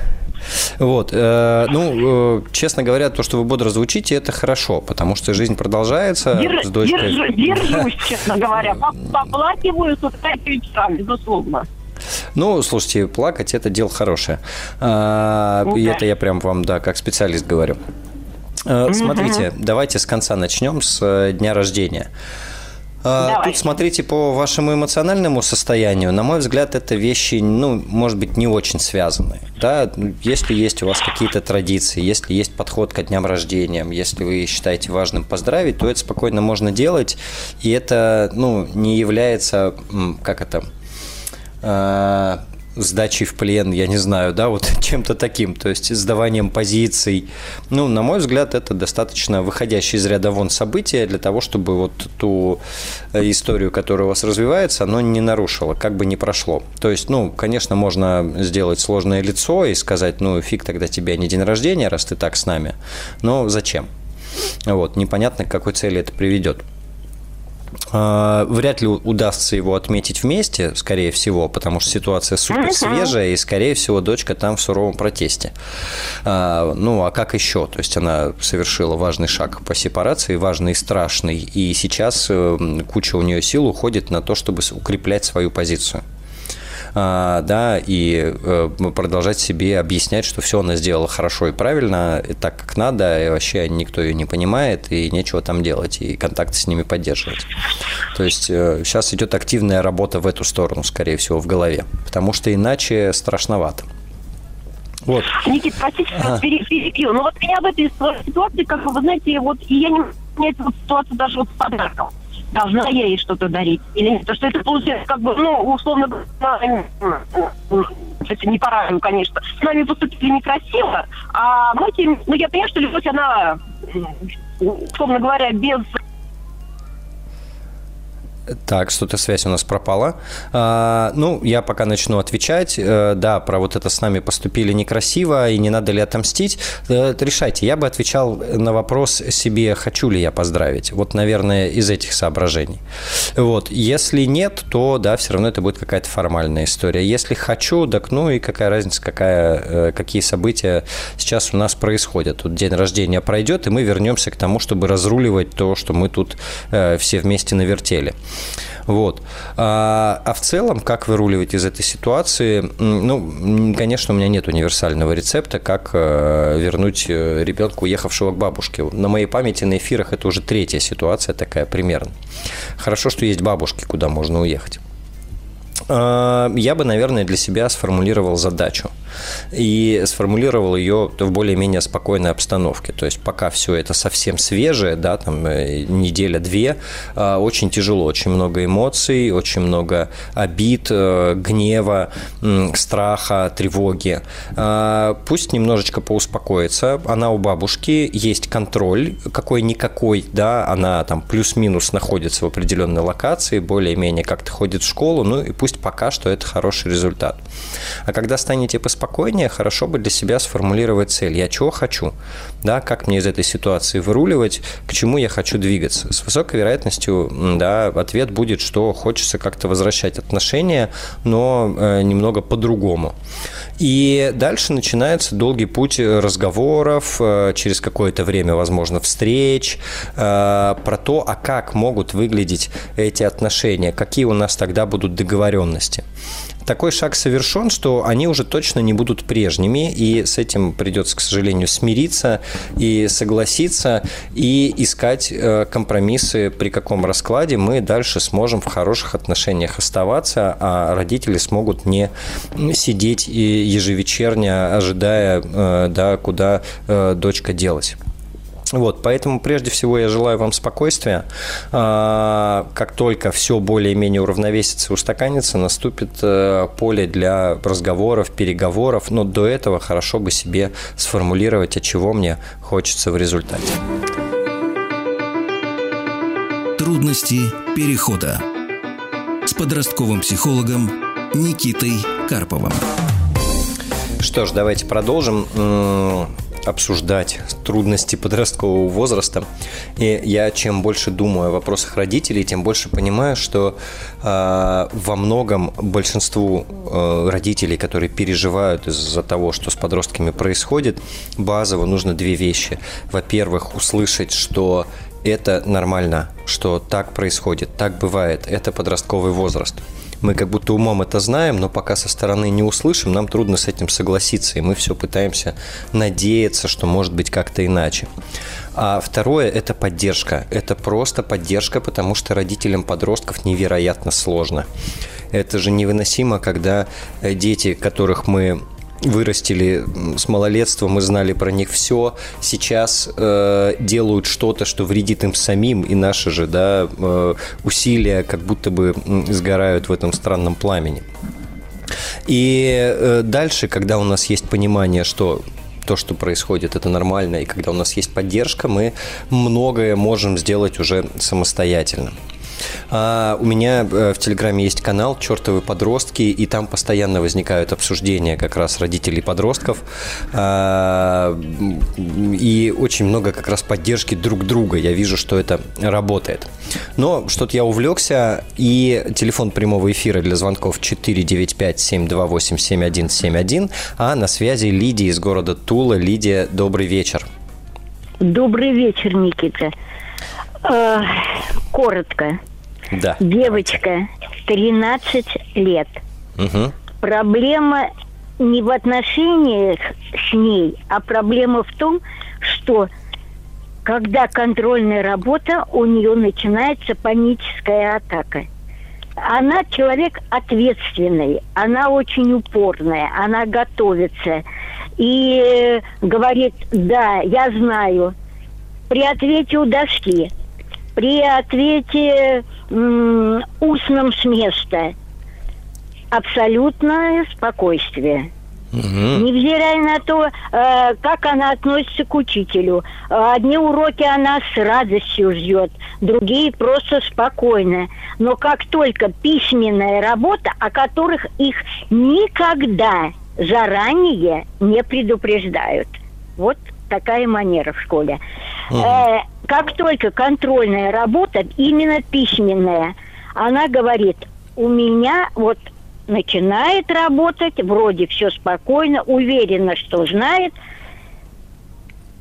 Вот. Э, ну, э, честно говоря, то, что вы бодро звучите, это хорошо, потому что жизнь продолжается Держ, с дочкой. Держу, держусь, честно говоря. Поплакиваю с утра вечером, безусловно. Ну, слушайте, плакать – это дело хорошее. А, ну, и это я прям вам, да, как специалист говорю. Э, смотрите, давайте с конца начнем, с дня рождения. А, Давайте. Тут смотрите по вашему эмоциональному состоянию. На мой взгляд, это вещи, ну, может быть, не очень связаны. Да? Если есть у вас какие-то традиции, если есть подход к дням рождения, если вы считаете важным поздравить, то это спокойно можно делать. И это, ну, не является, как это, а, сдачей в плен, я не знаю, да, вот чем-то таким, то есть сдаванием позиций. Ну, на мой взгляд, это достаточно выходящее из ряда вон событие для того, чтобы вот ту э, историю, которая у вас развивается, оно не нарушило, как бы не прошло. То есть, ну, конечно, можно сделать сложное лицо и сказать, ну, фиг тогда тебе не день рождения, раз ты так с нами. Но зачем? Вот, непонятно, к какой цели это приведет. А, вряд ли удастся его отметить вместе, скорее всего, потому что ситуация супер свежая, и, скорее всего, дочка там в суровом протесте. А, ну, а как еще? То есть она совершила важный шаг по сепарации, важный и страшный, и сейчас э, куча у нее сил уходит на то, чтобы укреплять свою позицию. А, да, и э, продолжать себе объяснять, что все она сделала хорошо и правильно, и так как надо, и вообще никто ее не понимает, и нечего там делать, и контакты с ними поддерживать. То есть сейчас э, идет активная работа в эту сторону, скорее всего, в голове, потому что иначе страшновато. Вот. Никит, простите, ага. перебью. Но вот меня в этой ситуации, как вы знаете, вот и я не эта вот ситуация даже вот с подарком должна я ей что-то дарить или. Потому что это получается как бы, ну, условно это не по конечно. С нами поступили некрасиво, а мы тем, ну, я понимаю, что любовь, она, условно говоря, без так, что-то связь у нас пропала. А, ну, я пока начну отвечать. А, да, про вот это с нами поступили некрасиво, и не надо ли отомстить. А, решайте. Я бы отвечал на вопрос себе, хочу ли я поздравить. Вот, наверное, из этих соображений. Вот. Если нет, то, да, все равно это будет какая-то формальная история. Если хочу, так ну и какая разница, какая, э, какие события сейчас у нас происходят. Тут день рождения пройдет, и мы вернемся к тому, чтобы разруливать то, что мы тут э, все вместе навертели. Вот. А, а в целом, как выруливать из этой ситуации? Ну, конечно, у меня нет универсального рецепта, как э, вернуть э, ребенка, уехавшего к бабушке. На моей памяти на эфирах это уже третья ситуация такая примерно. Хорошо, что есть бабушки, куда можно уехать. А, я бы, наверное, для себя сформулировал задачу – и сформулировал ее в более-менее спокойной обстановке. То есть пока все это совсем свежее, да, там э, неделя-две, а, очень тяжело, очень много эмоций, очень много обид, э, гнева, страха, тревоги. А, пусть немножечко поуспокоится. Она у бабушки, есть контроль какой-никакой, да, она там плюс-минус находится в определенной локации, более-менее как-то ходит в школу, ну и пусть пока что это хороший результат. А когда станете поспокойнее, спокойнее, хорошо бы для себя сформулировать цель. Я чего хочу? Да, как мне из этой ситуации выруливать, к чему я хочу двигаться? С высокой вероятностью да, ответ будет, что хочется как-то возвращать отношения, но э, немного по-другому. И дальше начинается долгий путь разговоров, э, через какое-то время, возможно, встреч, э, про то, а как могут выглядеть эти отношения, какие у нас тогда будут договоренности такой шаг совершен, что они уже точно не будут прежними, и с этим придется, к сожалению, смириться и согласиться, и искать э, компромиссы, при каком раскладе мы дальше сможем в хороших отношениях оставаться, а родители смогут не сидеть и ежевечерне, ожидая, э, да, куда э, дочка делась. Вот, поэтому прежде всего я желаю вам спокойствия. А, как только все более-менее уравновесится и устаканится, наступит э, поле для разговоров, переговоров, но до этого хорошо бы себе сформулировать, от чего мне хочется в результате. Трудности перехода с подростковым психологом Никитой Карповым. Что ж, давайте продолжим обсуждать трудности подросткового возраста. И я чем больше думаю о вопросах родителей, тем больше понимаю, что э, во многом большинству э, родителей, которые переживают из-за того, что с подростками происходит, базово нужно две вещи. Во-первых, услышать, что это нормально, что так происходит, так бывает, это подростковый возраст мы как будто умом это знаем, но пока со стороны не услышим, нам трудно с этим согласиться, и мы все пытаемся надеяться, что может быть как-то иначе. А второе – это поддержка. Это просто поддержка, потому что родителям подростков невероятно сложно. Это же невыносимо, когда э, дети, которых мы вырастили с малолетства, мы знали про них все, сейчас э, делают что-то, что вредит им самим, и наши же да, э, усилия как будто бы сгорают в этом странном пламени. И э, дальше, когда у нас есть понимание, что то, что происходит, это нормально, и когда у нас есть поддержка, мы многое можем сделать уже самостоятельно. А, у меня э, в Телеграме есть канал «Чертовы подростки», и там постоянно возникают обсуждения как раз родителей подростков. А, и очень много как раз поддержки друг друга. Я вижу, что это работает. Но что-то я увлекся, и телефон прямого эфира для звонков 495-728-7171, а на связи Лидия из города Тула. Лидия, добрый вечер. Добрый вечер, Никита. Э, коротко. Да. Девочка, 13 лет. Угу. Проблема не в отношениях с ней, а проблема в том, что когда контрольная работа, у нее начинается паническая атака. Она человек ответственный, она очень упорная, она готовится и говорит, да, я знаю, при ответе у доски при ответе м, устном с места абсолютное спокойствие. Угу. Невзирая на то, э, как она относится к учителю. Одни уроки она с радостью ждет, другие просто спокойно. Но как только письменная работа, о которых их никогда заранее не предупреждают. Вот такая манера в школе. Угу. Э, как только контрольная работа, именно письменная, она говорит, у меня вот начинает работать, вроде все спокойно, уверена, что знает.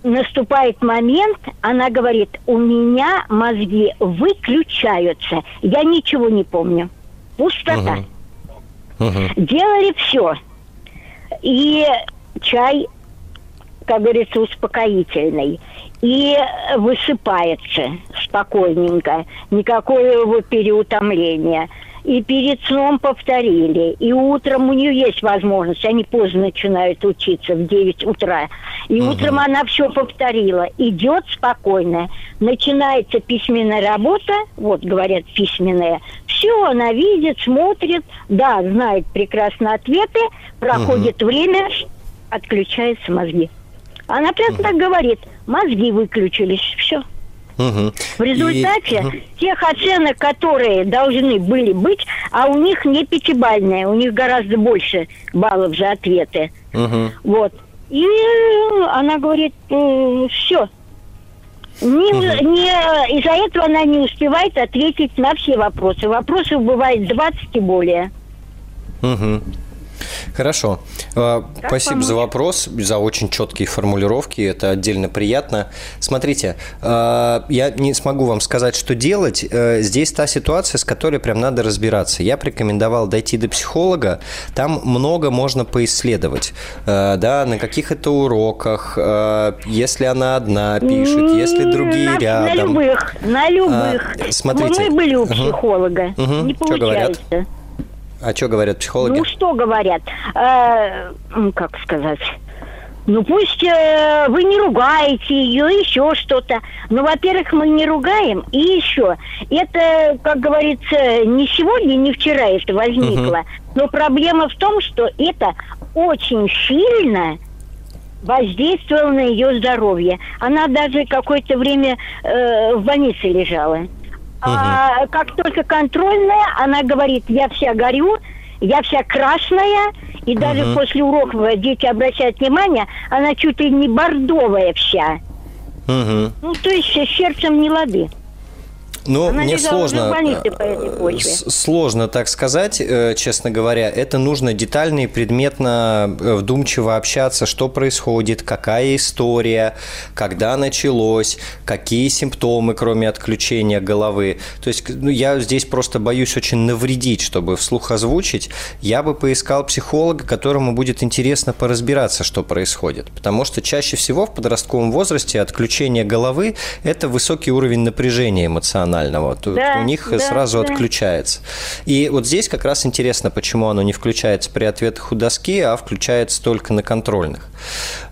Наступает момент, она говорит, у меня мозги выключаются, я ничего не помню. Пустота. Угу. Угу. Делали все. И чай, как говорится, успокоительный и высыпается спокойненько, никакого переутомления. И перед сном повторили. И утром у нее есть возможность, они поздно начинают учиться, в 9 утра. И угу. утром она все повторила. Идет спокойно. Начинается письменная работа, вот говорят письменная. Все она видит, смотрит, да, знает прекрасно ответы, проходит угу. время, отключаются мозги. Она прямо угу. так говорит – мозги выключились, все. Угу. В результате И... тех оценок, которые должны были быть, а у них не пятибальные, у них гораздо больше баллов за ответы. Угу. Вот. И она говорит, э, все. Не, угу. не, из-за этого она не успевает ответить на все вопросы. Вопросов бывает 20 и более. Угу. Хорошо. А, как Спасибо помочь? за вопрос, за очень четкие формулировки. Это отдельно приятно. Смотрите, а, я не смогу вам сказать, что делать. Э, здесь та ситуация, с которой прям надо разбираться. Я порекомендовал дойти до психолога. Там много можно поисследовать. Э, да, на каких это уроках, э, если она одна пишет, если другие на, рядом. На любых, на любых. А, смотрите. Мы были у психолога. Угу. Не получается. Что говорят? А что говорят психологи? Ну, что говорят? Э, как сказать? Ну, пусть э, вы не ругаете ее, еще что-то. Ну, во-первых, мы не ругаем. И еще, это, как говорится, не сегодня, не вчера это возникло. Угу. Но проблема в том, что это очень сильно воздействовало на ее здоровье. Она даже какое-то время э, в больнице лежала. А как только контрольная, она говорит, я вся горю, я вся красная, И даже угу. после уроков дети обращают внимание, она чуть ли не бордовая вся. Угу. Ну, то есть с сердцем не лады. Ну, Она мне сложно, э, сложно так сказать, э, честно говоря. Это нужно детально и предметно, э, вдумчиво общаться, что происходит, какая история, когда началось, какие симптомы, кроме отключения головы. То есть ну, я здесь просто боюсь очень навредить, чтобы вслух озвучить. Я бы поискал психолога, которому будет интересно поразбираться, что происходит. Потому что чаще всего в подростковом возрасте отключение головы – это высокий уровень напряжения эмоционального эмоционального. Тут да, у них да, сразу да. отключается. И вот здесь как раз интересно, почему оно не включается при ответах у доски, а включается только на контрольных.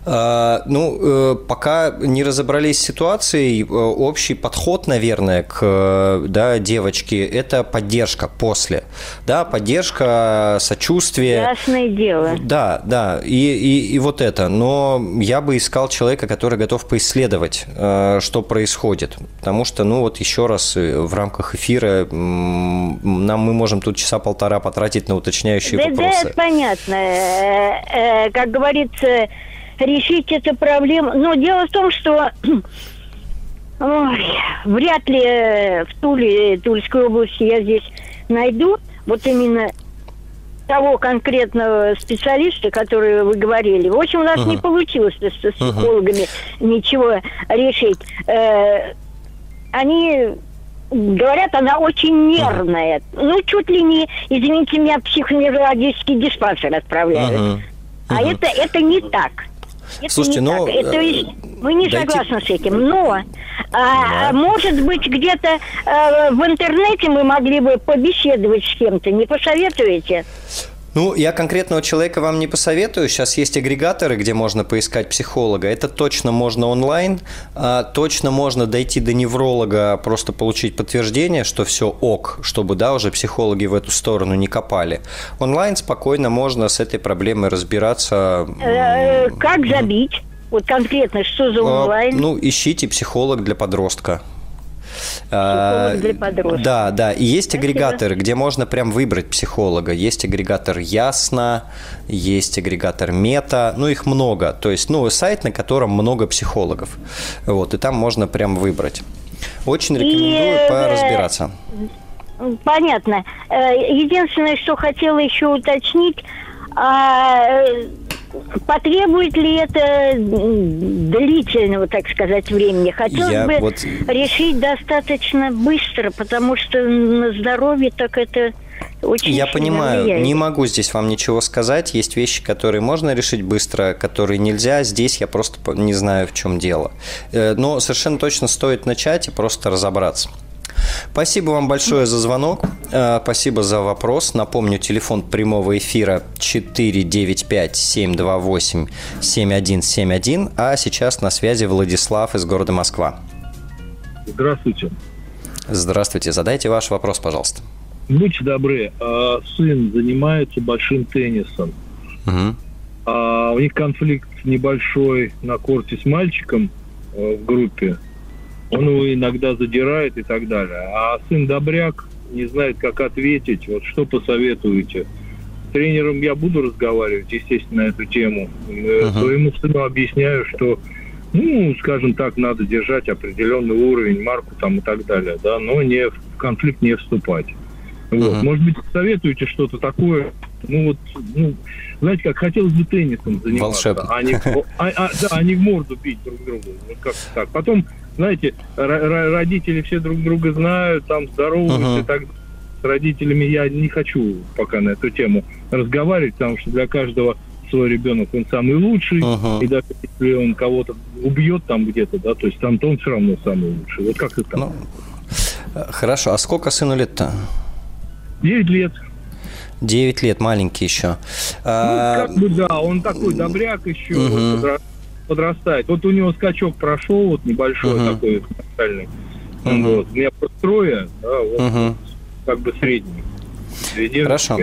А, ну, э, пока не разобрались с ситуацией, э, общий подход, наверное, к да, девочке – это поддержка после. Да, поддержка, сочувствие. Ясное дело. Да, да, и, и, и вот это. Но я бы искал человека, который готов поисследовать, э, что происходит. Потому что, ну вот еще раз, в рамках эфира нам мы можем тут часа полтора потратить на уточняющие да, вопросы. Да, понятно. Как говорится, решить эту проблему. Но дело в том, что ой, вряд ли в Туле, Тульской области я здесь найду вот именно того конкретного специалиста, который вы говорили. В общем, у нас uh-huh. не получилось с психологами uh-huh. ничего решить. Э, они говорят, она очень нервная. Uh-huh. Ну, чуть ли не, извините меня, психоневрологический диспансер отправляют. Uh-huh. Uh-huh. А это, это не так. Это Слушайте, не ну... Так. Это, э, мы не дайте... согласны с этим. Но, а, да. а, может быть, где-то а, в интернете мы могли бы побеседовать с кем-то. Не посоветуете? Ну, я конкретного человека вам не посоветую. Сейчас есть агрегаторы, где можно поискать психолога. Это точно можно онлайн. А, точно можно дойти до невролога, просто получить подтверждение, что все ок, чтобы, да, уже психологи в эту сторону не копали. Онлайн спокойно можно с этой проблемой разбираться. Э, как забить? Вот конкретно, что за а, онлайн? Ну, ищите психолог для подростка. А, для подростков. Да, да. И есть Спасибо. агрегаторы, где можно прям выбрать психолога. Есть агрегатор Ясно, есть агрегатор Мета, ну их много. То есть, ну, сайт, на котором много психологов. Вот, и там можно прям выбрать. Очень рекомендую и, э, поразбираться. Понятно. Э, единственное, что хотела еще уточнить, а, Потребует ли это длительного, так сказать, времени? Хотелось Я бы вот... решить достаточно быстро, потому что на здоровье так это очень Я понимаю, влияет. не могу здесь вам ничего сказать. Есть вещи, которые можно решить быстро, которые нельзя. Здесь я просто не знаю, в чем дело. Э, но совершенно точно стоит начать и просто разобраться. Спасибо вам большое за звонок. Э, спасибо за вопрос. Напомню, телефон прямого эфира 495-728-7171. А сейчас на связи Владислав из города Москва. Здравствуйте. Здравствуйте. Задайте ваш вопрос, пожалуйста. Будьте добры. А, сын занимается большим теннисом. Угу. у них конфликт небольшой на корте с мальчиком э, в группе он его иногда задирает и так далее. А сын добряк не знает, как ответить. Вот что посоветуете? С тренером я буду разговаривать, естественно, на эту тему. Uh-huh. Своему сыну объясняю, что, ну, скажем так, надо держать определенный уровень, марку там и так далее, да, но не в конфликт не вступать. Вот. Uh-huh. Может быть, советуете что-то такое, ну вот, ну, знаете, как хотелось бы теннисом заниматься, Волшебно. а не, а, а, да, а не в морду бить друг другу. Вот как так. Потом знаете, родители все друг друга знают, там здороваются uh-huh. и так с родителями я не хочу пока на эту тему разговаривать, потому что для каждого свой ребенок, он самый лучший, uh-huh. и даже если он кого-то убьет там где-то, да, то есть там то он все равно самый лучший. Вот как это? Ну, хорошо, а сколько сыну лет-то? Девять лет. Девять лет, маленький еще. Ну, а... как бы да, он такой добряк еще, uh-huh. вот, подрастает. Вот у него скачок прошел, вот небольшой uh-huh. такой начальный. Uh-huh. Вот. У меня просто трое, да, вот uh-huh. как бы средний. Хорошо.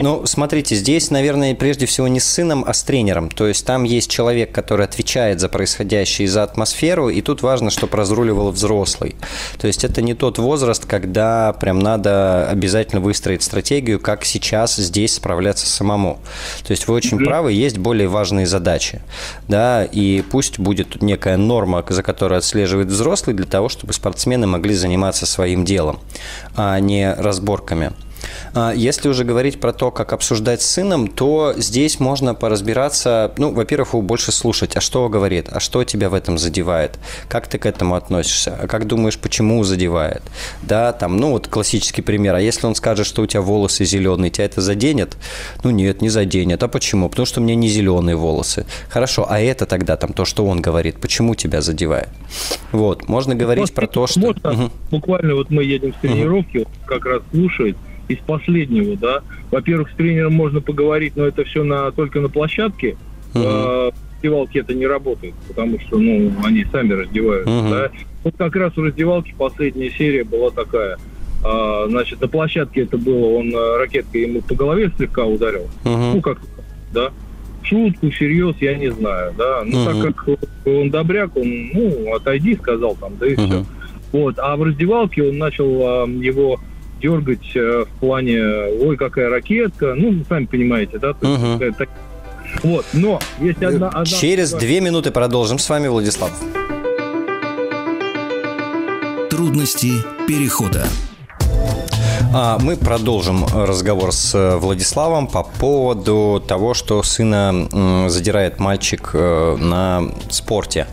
Ну, смотрите, здесь, наверное, прежде всего не с сыном, а с тренером. То есть там есть человек, который отвечает за происходящее и за атмосферу, и тут важно, чтобы разруливал взрослый. То есть это не тот возраст, когда прям надо обязательно выстроить стратегию, как сейчас здесь справляться самому. То есть вы очень правы, есть более важные задачи. Да, и пусть будет некая норма, за которой отслеживает взрослый, для того, чтобы спортсмены могли заниматься своим делом, а не разборками. А, если уже говорить про то, как обсуждать с сыном, то здесь можно поразбираться, ну, во-первых, больше слушать, а что говорит, а что тебя в этом задевает, как ты к этому относишься, а как думаешь, почему задевает, да, там, ну, вот классический пример, а если он скажет, что у тебя волосы зеленые, тебя это заденет? Ну, нет, не заденет, а почему? Потому что у меня не зеленые волосы. Хорошо, а это тогда там то, что он говорит, почему тебя задевает? Вот, можно говорить вот, про то, что... Можно, угу. Буквально вот мы едем с тренировки, угу. как раз слушает, из последнего, да. Во-первых, с тренером можно поговорить, но это все на, только на площадке. Uh-huh. раздевалке это не работает, потому что, ну, они сами раздеваются, uh-huh. да. Вот как раз в раздевалке последняя серия была такая. А, значит, на площадке это было, он э, ракеткой ему по голове слегка ударил. Uh-huh. Ну, как да. Шутку, всерьез, я не знаю, да. Ну, uh-huh. так как он добряк, он, ну, отойди, сказал там, да и uh-huh. все. Вот, а в раздевалке он начал а, его дергать э, в плане, ой, какая ракетка, ну, сами понимаете, да, то угу. есть, так, вот, но есть одна, одна... Через две минуты продолжим с вами, Владислав. Трудности перехода. А, мы продолжим разговор с э, Владиславом по поводу того, что сына задирает мальчик э, на спорте.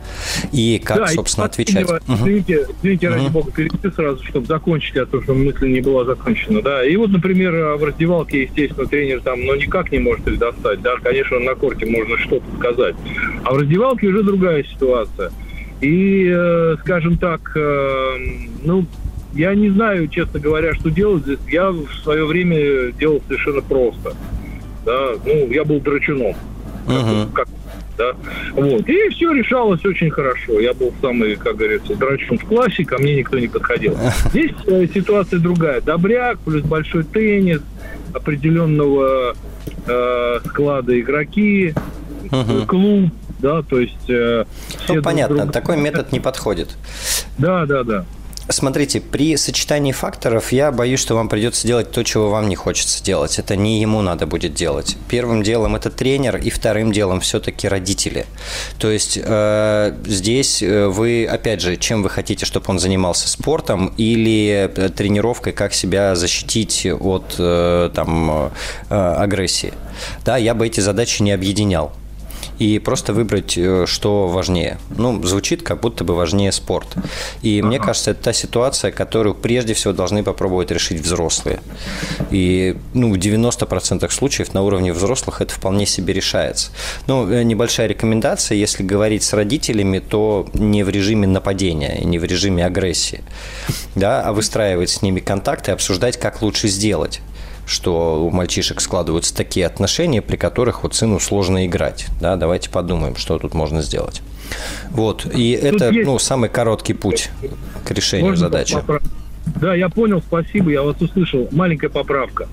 И как, да, собственно, отвечать. Извините, извините ради бога, перейти сразу, чтобы закончить, а то, что мысль не была закончена. Да. И вот, например, в раздевалке, естественно, тренер там ну, никак не может их достать. Да, конечно, на корте можно что-то сказать. А в раздевалке уже другая ситуация. И, э, скажем так, ну, я не знаю, честно говоря, что делать здесь. Я в свое время делал совершенно просто. Да, ну, я был драчуном. Uh-huh. Как, да, вот. И все решалось очень хорошо. Я был самый, как говорится, драчун в классе, ко мне никто не подходил. Здесь э, ситуация другая. Добряк, плюс большой теннис, определенного э, склада игроки, uh-huh. клуб, да, то есть... Э, ну, понятно, друг... такой метод не подходит. Да, да, да. Смотрите, при сочетании факторов я боюсь, что вам придется делать то, чего вам не хочется делать. Это не ему надо будет делать. Первым делом это тренер, и вторым делом все-таки родители. То есть э, здесь э, вы, опять же, чем вы хотите, чтобы он занимался спортом или э, тренировкой, как себя защитить от э, там, э, агрессии. Да, я бы эти задачи не объединял и просто выбрать, э, что важнее. Ну, звучит, как будто бы важнее спорт. И мне кажется, это та ситуация, которую прежде всего должны попробовать решить взрослые. И ну, в 90% случаев на уровне взрослых это вполне себе решается. Ну, небольшая рекомендация, если говорить с родителями, то не в режиме нападения, не в режиме агрессии, да, а выстраивать с ними контакты обсуждать, как лучше сделать что у мальчишек складываются такие отношения, при которых вот сыну сложно играть. Да, давайте подумаем, что тут можно сделать. Вот, и тут это есть... ну, самый короткий путь к решению можно задачи. Поправ... Да, я понял, спасибо, я вас услышал. Маленькая поправка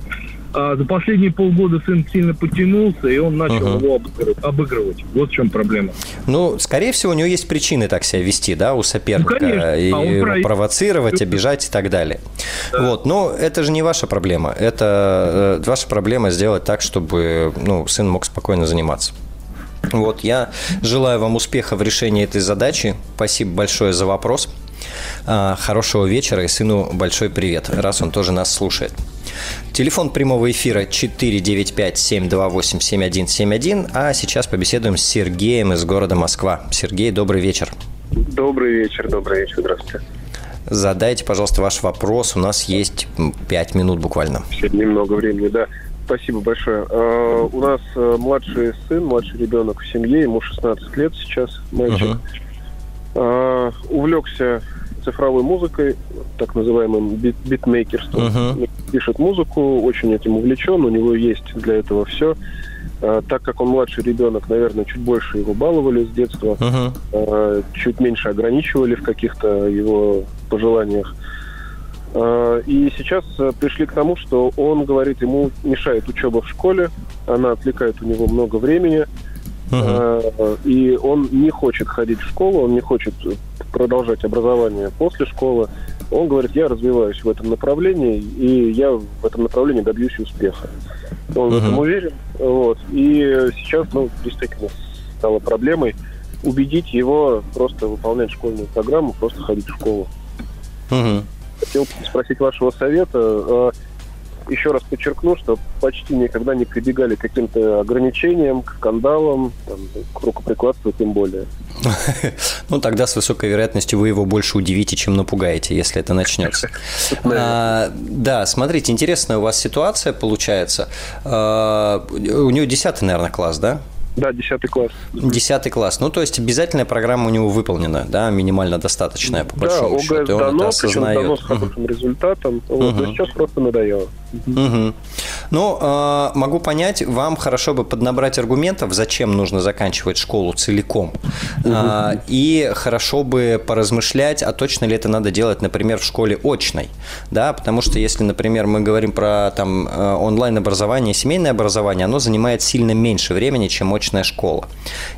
а за последние полгода сын сильно потянулся, и он начал uh-huh. его обыгрывать. Вот в чем проблема. Ну, скорее всего, у него есть причины так себя вести, да, у соперника. Ну, конечно. И а провоцировать, обижать и так далее. Да. Вот, но это же не ваша проблема. Это э, ваша проблема сделать так, чтобы ну, сын мог спокойно заниматься. Вот, я желаю вам успеха в решении этой задачи. Спасибо большое за вопрос. А, хорошего вечера и сыну большой привет, раз он тоже нас слушает. Телефон прямого эфира 495-728-7171, а сейчас побеседуем с Сергеем из города Москва. Сергей, добрый вечер. Добрый вечер, добрый вечер, здравствуйте. Задайте, пожалуйста, ваш вопрос. У нас есть 5 минут буквально. Немного времени, да. Спасибо большое. Uh, у нас uh, младший сын, младший ребенок в семье, ему 16 лет сейчас, мальчик. Uh-huh. Uh, увлекся цифровой музыкой, так называемым бит битмейкерством. Uh-huh. Пишет музыку, очень этим увлечен, у него есть для этого все. А, так как он младший ребенок, наверное, чуть больше его баловали с детства, uh-huh. чуть меньше ограничивали в каких-то его пожеланиях. Э, и сейчас э, пришли к тому, что он говорит, ему мешает учеба в школе, она отвлекает у него много времени, uh-huh. и он не хочет ходить в школу, он не хочет продолжать образование после школы. Он говорит, я развиваюсь в этом направлении, и я в этом направлении добьюсь успеха. Он uh-huh. в этом уверен. Вот. И сейчас, ну, действительно, стало проблемой убедить его просто выполнять школьную программу, просто ходить в школу. Uh-huh. Хотел спросить вашего совета. Еще раз подчеркну, что почти никогда не прибегали к каким-то ограничениям, к скандалам, там, к рукоприкладству тем более. Ну, тогда с высокой вероятностью вы его больше удивите, чем напугаете, если это начнется. А, да, смотрите, интересная у вас ситуация получается. А, у него 10 наверное, класс, да? Да, 10 класс. 10 класс. Ну, то есть обязательная программа у него выполнена, да, минимально достаточная, по большому да, счету. Он дано, это осознает. дано с хорошим результатом. Вот, угу. сейчас просто надоело. Угу. Ну, э, могу понять, вам хорошо бы поднабрать аргументов, зачем нужно заканчивать школу целиком. Угу. Э, и хорошо бы поразмышлять, а точно ли это надо делать, например, в школе очной. Да, потому что если, например, мы говорим про там, э, онлайн-образование, семейное образование, оно занимает сильно меньше времени, чем очное очная школа.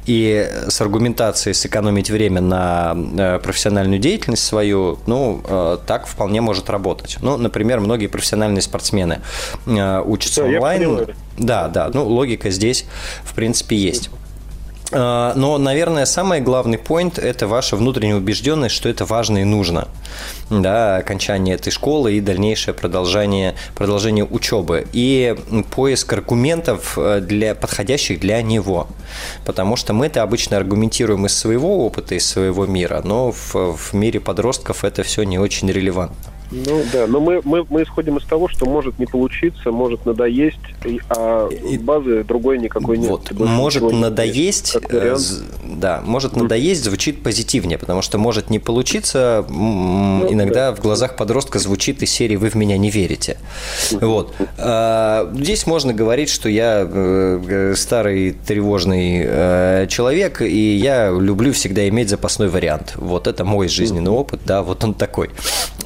И с аргументацией сэкономить время на э, профессиональную деятельность свою, ну, э, так вполне может работать. Ну, например, многие профессиональные спортсмены э, учатся да, онлайн. Да, да, ну, логика здесь, в принципе, есть. А, но, наверное, самый главный поинт – это ваша внутренняя убежденность, что это важно и нужно. Да, окончание этой школы и дальнейшее продолжение, продолжение учебы. И поиск аргументов э, для, подходящих для него. Потому что мы это обычно аргументируем из своего опыта, из своего мира, но в, в мире подростков это все не очень релевантно. Ну да, но мы, мы, мы исходим из того, что может не получиться, может надоесть, а базы другой никакой нет. Вот, может надоесть, э, да, может надоесть звучит позитивнее, потому что может не получиться, ну, иногда да. в глазах подростка звучит из серии «Вы в меня не верите». Вот. А, здесь можно говорить, что я э, старый тревожный э, человек, и я люблю всегда иметь запасной вариант. Вот это мой жизненный опыт, да, вот он такой.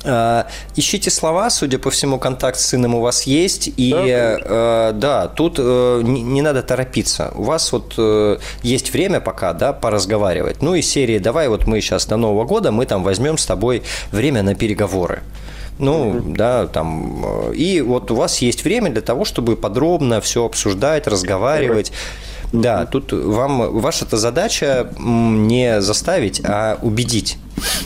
А, ищите слова, судя по всему, контакт с сыном у вас есть, и да, э, да тут э, не, не надо торопиться. У вас вот э, есть время пока, да, поразговаривать. Ну и серии «Давай вот мы сейчас до Нового года, мы там возьмем с тобой время на переговоры». Ну, mm-hmm. да, там. Э, и вот у вас есть время для того, чтобы подробно все обсуждать, разговаривать. Mm-hmm. Да, тут вам ваша-то задача не заставить, а убедить.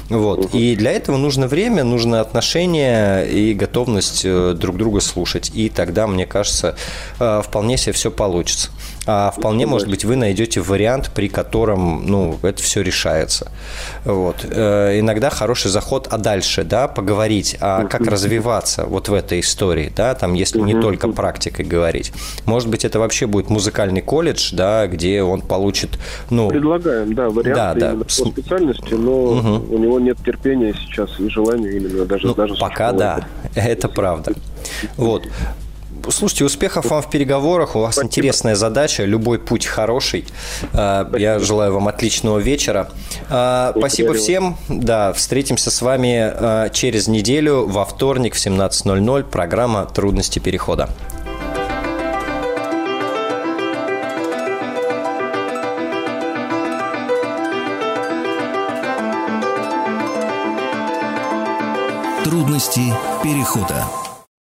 Вот. И для этого нужно время, нужно отношение и готовность э, друг друга слушать. И тогда, мне кажется, э, вполне себе все получится. А вполне, может быть, вы найдете вариант, при котором, ну, это все решается. Вот. Э, иногда хороший заход, а дальше, да, поговорить, а как развиваться вот в этой истории, да, там, если не только практикой говорить. Может быть, это вообще будет музыкальный колледж, да, где он получит, ну... Предлагаем, да, варианты да, да. по специальности, но угу у него нет терпения сейчас и желания именно даже ну, даже пока да, это правда. Вот. Слушайте, успехов вам в переговорах. У вас Спасибо. интересная задача. Любой путь хороший. А, Спасибо. Я желаю вам отличного вечера. А, спасибо всем. Да, встретимся с вами а, через неделю во вторник в 17.00. Программа «Трудности перехода». Трудности перехода.